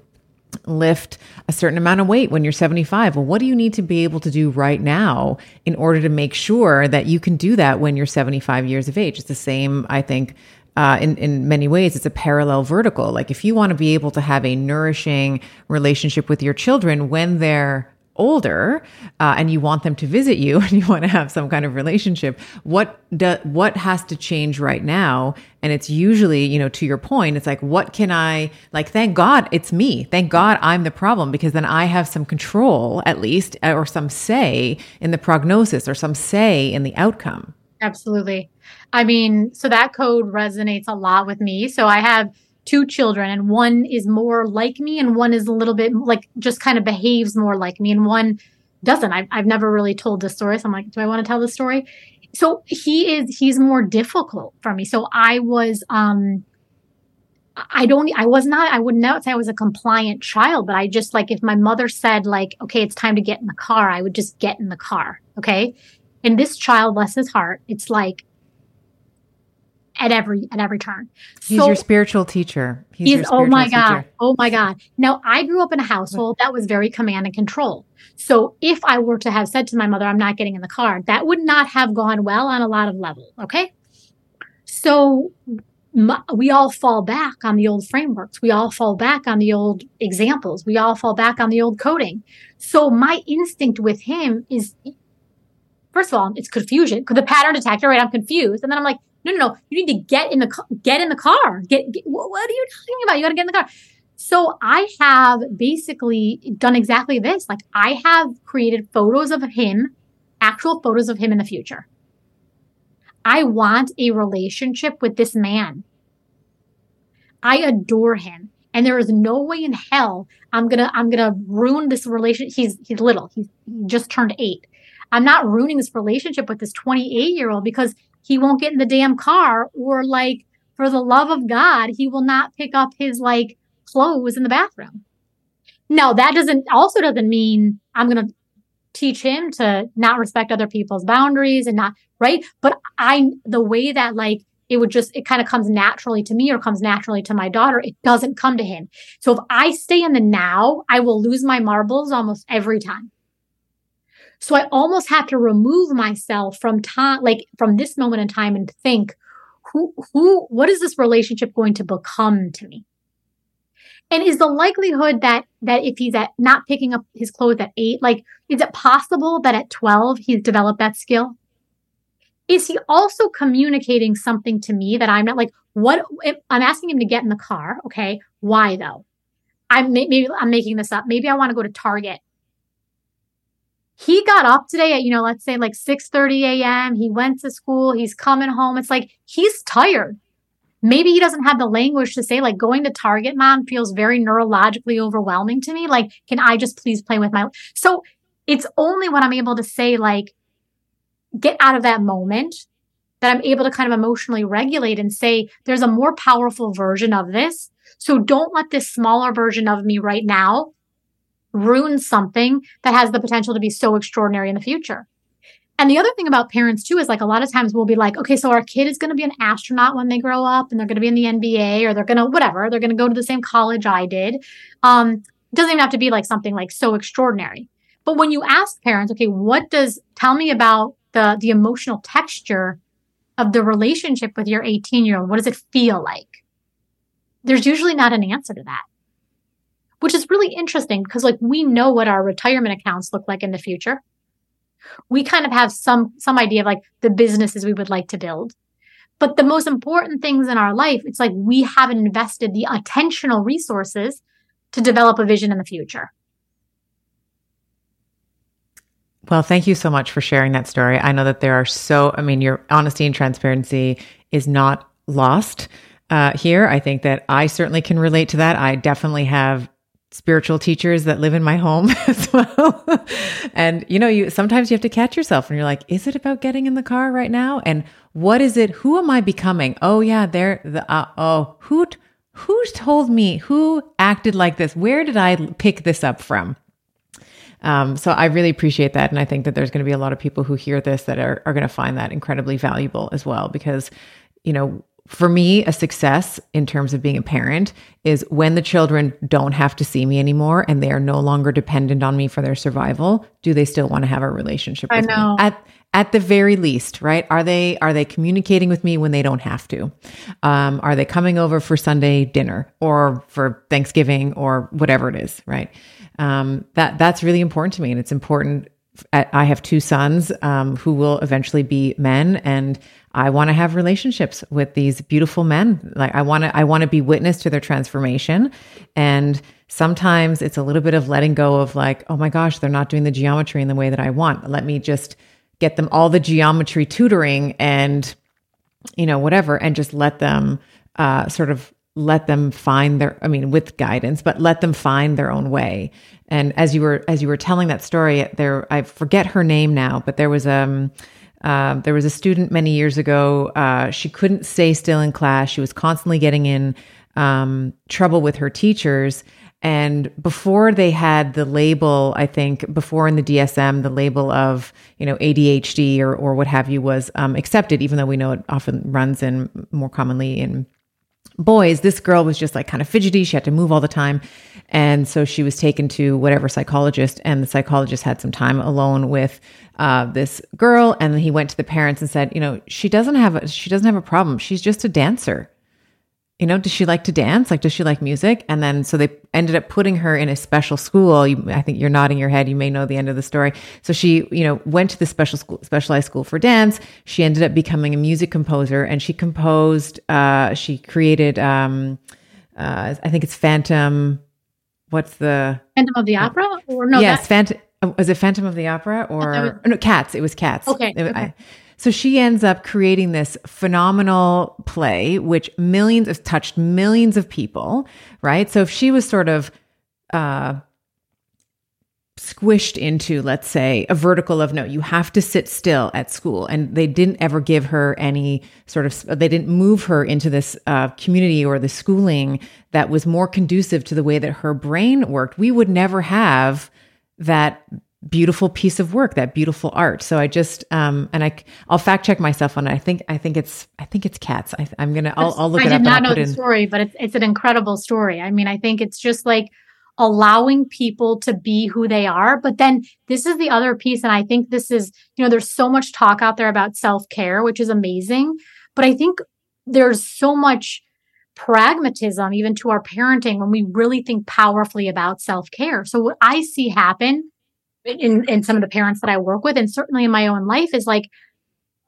lift a certain amount of weight when you're 75. Well, what do you need to be able to do right now in order to make sure that you can do that when you're 75 years of age? It's the same, I think. Uh, in in many ways, it's a parallel vertical. Like if you want to be able to have a nourishing relationship with your children when they're older uh, and you want them to visit you and you want to have some kind of relationship what do, what has to change right now? And it's usually you know to your point it's like what can i like thank god it's me. Thank god i'm the problem because then i have some control at least uh, or some say in the prognosis or some say in the outcome. Absolutely. I mean so that code resonates a lot with me. So i have two children and one is more like me and one is a little bit like just kind of behaves more like me and one doesn't. I've, I've never really told this story. So I'm like, do I want to tell this story? So he is, he's more difficult for me. So I was, um, I don't, I was not, I would not say I was a compliant child, but I just like, if my mother said like, okay, it's time to get in the car, I would just get in the car. Okay. And this child, bless his heart, it's like, at every at every turn. He's so, your spiritual teacher. He's, he's oh my god. Oh my god. Now I grew up in a household that was very command and control. So if I were to have said to my mother, I'm not getting in the car, that would not have gone well on a lot of levels. Okay. So my, we all fall back on the old frameworks. We all fall back on the old examples. We all fall back on the old coding. So my instinct with him is, first of all, it's confusion. Because the pattern detector, right? I'm confused. And then I'm like, no, no, no. You need to get in the get in the car. Get, get what are you talking about? You got to get in the car. So I have basically done exactly this. Like I have created photos of him, actual photos of him in the future. I want a relationship with this man. I adore him. and there is no way in hell I'm gonna I'm gonna ruin this relationship. He's he's little. He's he just turned eight. I'm not ruining this relationship with this 28 year old because he won't get in the damn car or like for the love of God, he will not pick up his like clothes in the bathroom. No, that doesn't also doesn't mean I'm gonna teach him to not respect other people's boundaries and not right. But I the way that like it would just it kind of comes naturally to me or comes naturally to my daughter it doesn't come to him so if i stay in the now i will lose my marbles almost every time so i almost have to remove myself from time like from this moment in time and think who who what is this relationship going to become to me and is the likelihood that that if he's at not picking up his clothes at eight like is it possible that at 12 he's developed that skill is he also communicating something to me that I'm not like, what I'm asking him to get in the car. Okay. Why though? I'm maybe I'm making this up. Maybe I want to go to Target. He got up today at, you know, let's say like 6 30 a.m. He went to school. He's coming home. It's like he's tired. Maybe he doesn't have the language to say, like, going to Target, mom, feels very neurologically overwhelming to me. Like, can I just please play with my. So it's only when I'm able to say, like, get out of that moment that I'm able to kind of emotionally regulate and say, there's a more powerful version of this. So don't let this smaller version of me right now ruin something that has the potential to be so extraordinary in the future. And the other thing about parents too is like a lot of times we'll be like, okay, so our kid is going to be an astronaut when they grow up and they're going to be in the NBA or they're going to whatever, they're going to go to the same college I did. Um, doesn't even have to be like something like so extraordinary. But when you ask parents, okay, what does tell me about the the emotional texture of the relationship with your 18 year old what does it feel like there's usually not an answer to that which is really interesting because like we know what our retirement accounts look like in the future we kind of have some some idea of like the businesses we would like to build but the most important things in our life it's like we haven't invested the attentional resources to develop a vision in the future well, thank you so much for sharing that story. I know that there are so, I mean, your honesty and transparency is not lost uh, here. I think that I certainly can relate to that. I definitely have spiritual teachers that live in my home as well. and you know, you sometimes you have to catch yourself and you're like, is it about getting in the car right now? And what is it? Who am I becoming? Oh yeah, they're the uh, oh, who who told me? Who acted like this? Where did I pick this up from? Um, so I really appreciate that. And I think that there's going to be a lot of people who hear this that are, are going to find that incredibly valuable as well. Because, you know, for me, a success in terms of being a parent is when the children don't have to see me anymore and they are no longer dependent on me for their survival. Do they still want to have a relationship with I know. me? At at the very least, right? Are they are they communicating with me when they don't have to? Um, are they coming over for Sunday dinner or for Thanksgiving or whatever it is, right? um, that that's really important to me, and it's important. I have two sons um, who will eventually be men, and I want to have relationships with these beautiful men. Like I want to, I want to be witness to their transformation, and sometimes it's a little bit of letting go of like, oh my gosh, they're not doing the geometry in the way that I want. Let me just get them all the geometry tutoring and you know whatever, and just let them uh, sort of let them find their i mean with guidance but let them find their own way and as you were as you were telling that story there i forget her name now but there was um uh, there was a student many years ago uh, she couldn't stay still in class she was constantly getting in um, trouble with her teachers and before they had the label i think before in the dsm the label of you know adhd or, or what have you was um, accepted even though we know it often runs in more commonly in boys, this girl was just like kind of fidgety. She had to move all the time. And so she was taken to whatever psychologist, and the psychologist had some time alone with uh, this girl. And then he went to the parents and said, you know, she doesn't have a, she doesn't have a problem. She's just a dancer you know, does she like to dance? Like, does she like music? And then, so they ended up putting her in a special school. You, I think you're nodding your head. You may know the end of the story. So she, you know, went to the special school, specialized school for dance. She ended up becoming a music composer and she composed, uh, she created, um, uh, I think it's Phantom. What's the Phantom of the Opera? Or no? Yes, Phantom. Was it Phantom of the Opera or, was, no? Cats. It was Cats. Okay. It, okay. I, So she ends up creating this phenomenal play, which millions have touched millions of people, right? So if she was sort of, uh, squished into, let's say, a vertical of no, you have to sit still at school. And they didn't ever give her any sort of, they didn't move her into this uh, community or the schooling that was more conducive to the way that her brain worked. We would never have that beautiful piece of work that beautiful art so i just um and i i'll fact check myself on it i think i think it's i think it's cats I, am gonna I'll, I'll look I it up i did not know the in. story but it's, it's an incredible story i mean i think it's just like allowing people to be who they are. But then this is the other piece. And I think this is, you know, there's so much talk out there about self care, which is amazing. But I think there's so much pragmatism even to our parenting when we really think powerfully about self care. So what I see happen in, in some of the parents that I work with, and certainly in my own life, is like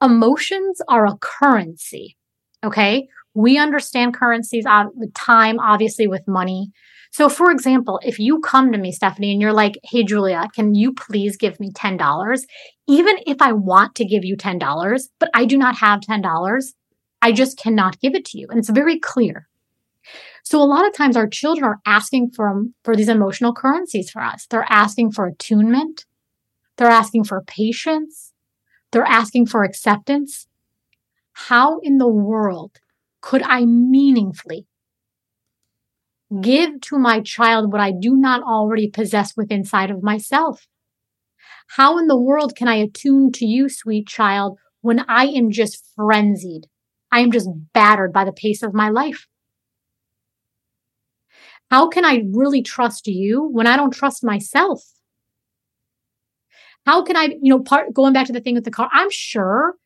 emotions are a currency. Okay. We understand currencies, uh, time, obviously, with money. So, for example, if you come to me, Stephanie, and you're like, hey, Julia, can you please give me $10? Even if I want to give you $10, but I do not have $10, I just cannot give it to you. And it's very clear. So a lot of times our children are asking for, for these emotional currencies for us. They're asking for attunement. They're asking for patience. They're asking for acceptance. How in the world could I meaningfully give to my child what I do not already possess within inside of myself? How in the world can I attune to you, sweet child, when I am just frenzied? I am just battered by the pace of my life. How can I really trust you when I don't trust myself? How can I, you know, part going back to the thing with the car, I'm sure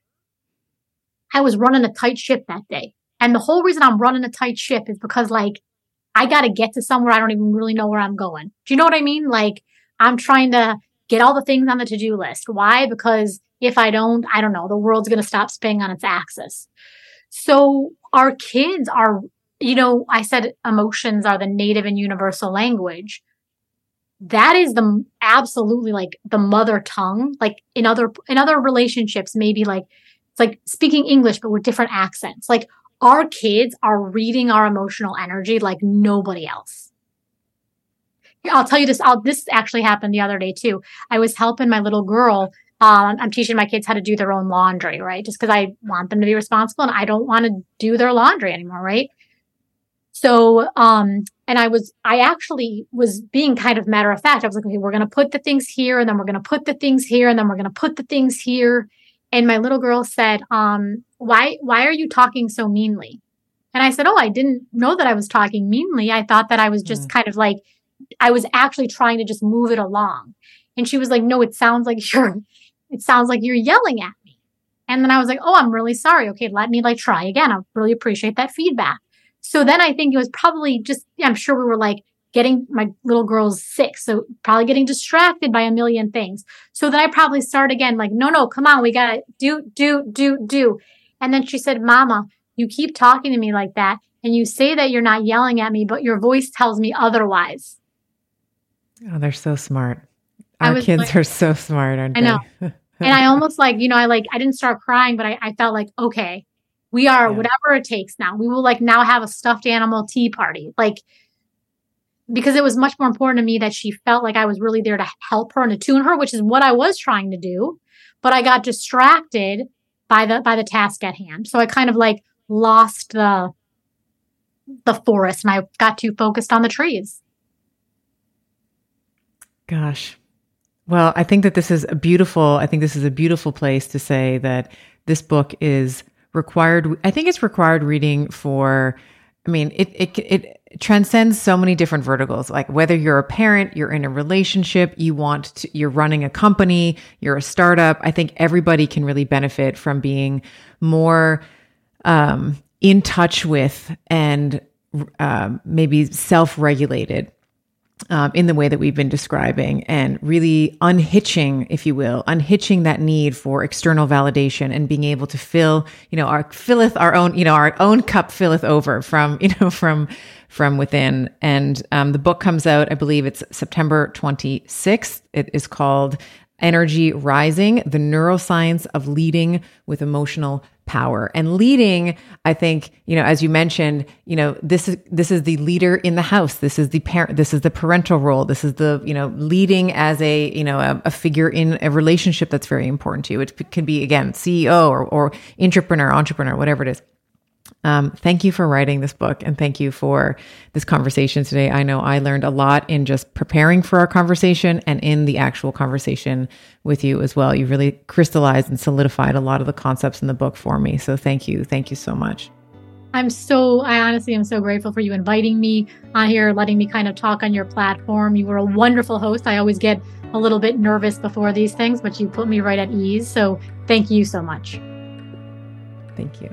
I was running a tight ship that day. And the whole reason I'm running a tight ship is because like I got to get to somewhere I don't even really know where I'm going. Do you know what I mean? Like I'm trying to get all the things on the to-do list. Why? Because if I don't, I don't know, the world's going to stop spinning on its axis. So our kids are, you know, I said emotions are the native and universal language. That is the absolutely like the mother tongue. Like in other, in other relationships, maybe like, it's like speaking English, but with different accents. Like our kids are reading our emotional energy like nobody else. I'll tell you this. I'll, this actually happened the other day too. I was helping my little girl. Um, I'm teaching my kids how to do their own laundry, right? Just because I want them to be responsible and I don't want to do their laundry anymore, right? So, um, and I was, I actually was being kind of matter of fact. I was like, okay, we're going to put the things here and then we're going to put the things here and then we're going to put the things here. And my little girl said, um, why, why are you talking so meanly? And I said, Oh, I didn't know that I was talking meanly. I thought that I was just mm. kind of like, I was actually trying to just move it along. And she was like, No, it sounds like you're, it sounds like you're yelling at me. And then I was like, Oh, I'm really sorry. Okay, let me like try again. I really appreciate that feedback. So then I think it was probably just, I'm sure we were like getting my little girl's sick. So probably getting distracted by a million things. So then I probably start again, like, no, no, come on. We got to do, do, do, do. And then she said, Mama, you keep talking to me like that. And you say that you're not yelling at me, but your voice tells me otherwise. Oh, they're so smart. Our kids like, are so smart, aren't I know. and I almost like, you know, I like, I didn't start crying, but I, I felt like, okay, we are yeah. whatever it takes now. We will like now have a stuffed animal tea party. Like, because it was much more important to me that she felt like I was really there to help her and attune her, which is what I was trying to do. But I got distracted by the by the task at hand. So I kind of like lost the the forest and I got too focused on the trees. Gosh. Well, I think that this is a beautiful I think this is a beautiful place to say that this book is required I think it's required reading for I mean, it it it transcends so many different verticals. Like whether you're a parent, you're in a relationship, you want to, you're running a company, you're a startup. I think everybody can really benefit from being more um, in touch with and um, maybe self-regulated um, in the way that we've been describing and really unhitching, if you will, unhitching that need for external validation and being able to fill, you know, our filleth our own, you know, our own cup filleth over from, you know, from from within. And um, the book comes out, I believe it's September 26th. It is called Energy Rising, the neuroscience of leading with emotional power. And leading, I think, you know, as you mentioned, you know, this is this is the leader in the house. This is the parent this is the parental role. This is the, you know, leading as a, you know, a, a figure in a relationship that's very important to you. It can be again, CEO or or entrepreneur, entrepreneur, whatever it is. Um, thank you for writing this book and thank you for this conversation today. I know I learned a lot in just preparing for our conversation and in the actual conversation with you as well. You really crystallized and solidified a lot of the concepts in the book for me. So thank you. Thank you so much. I'm so, I honestly am so grateful for you inviting me on here, letting me kind of talk on your platform. You were a wonderful host. I always get a little bit nervous before these things, but you put me right at ease. So thank you so much. Thank you.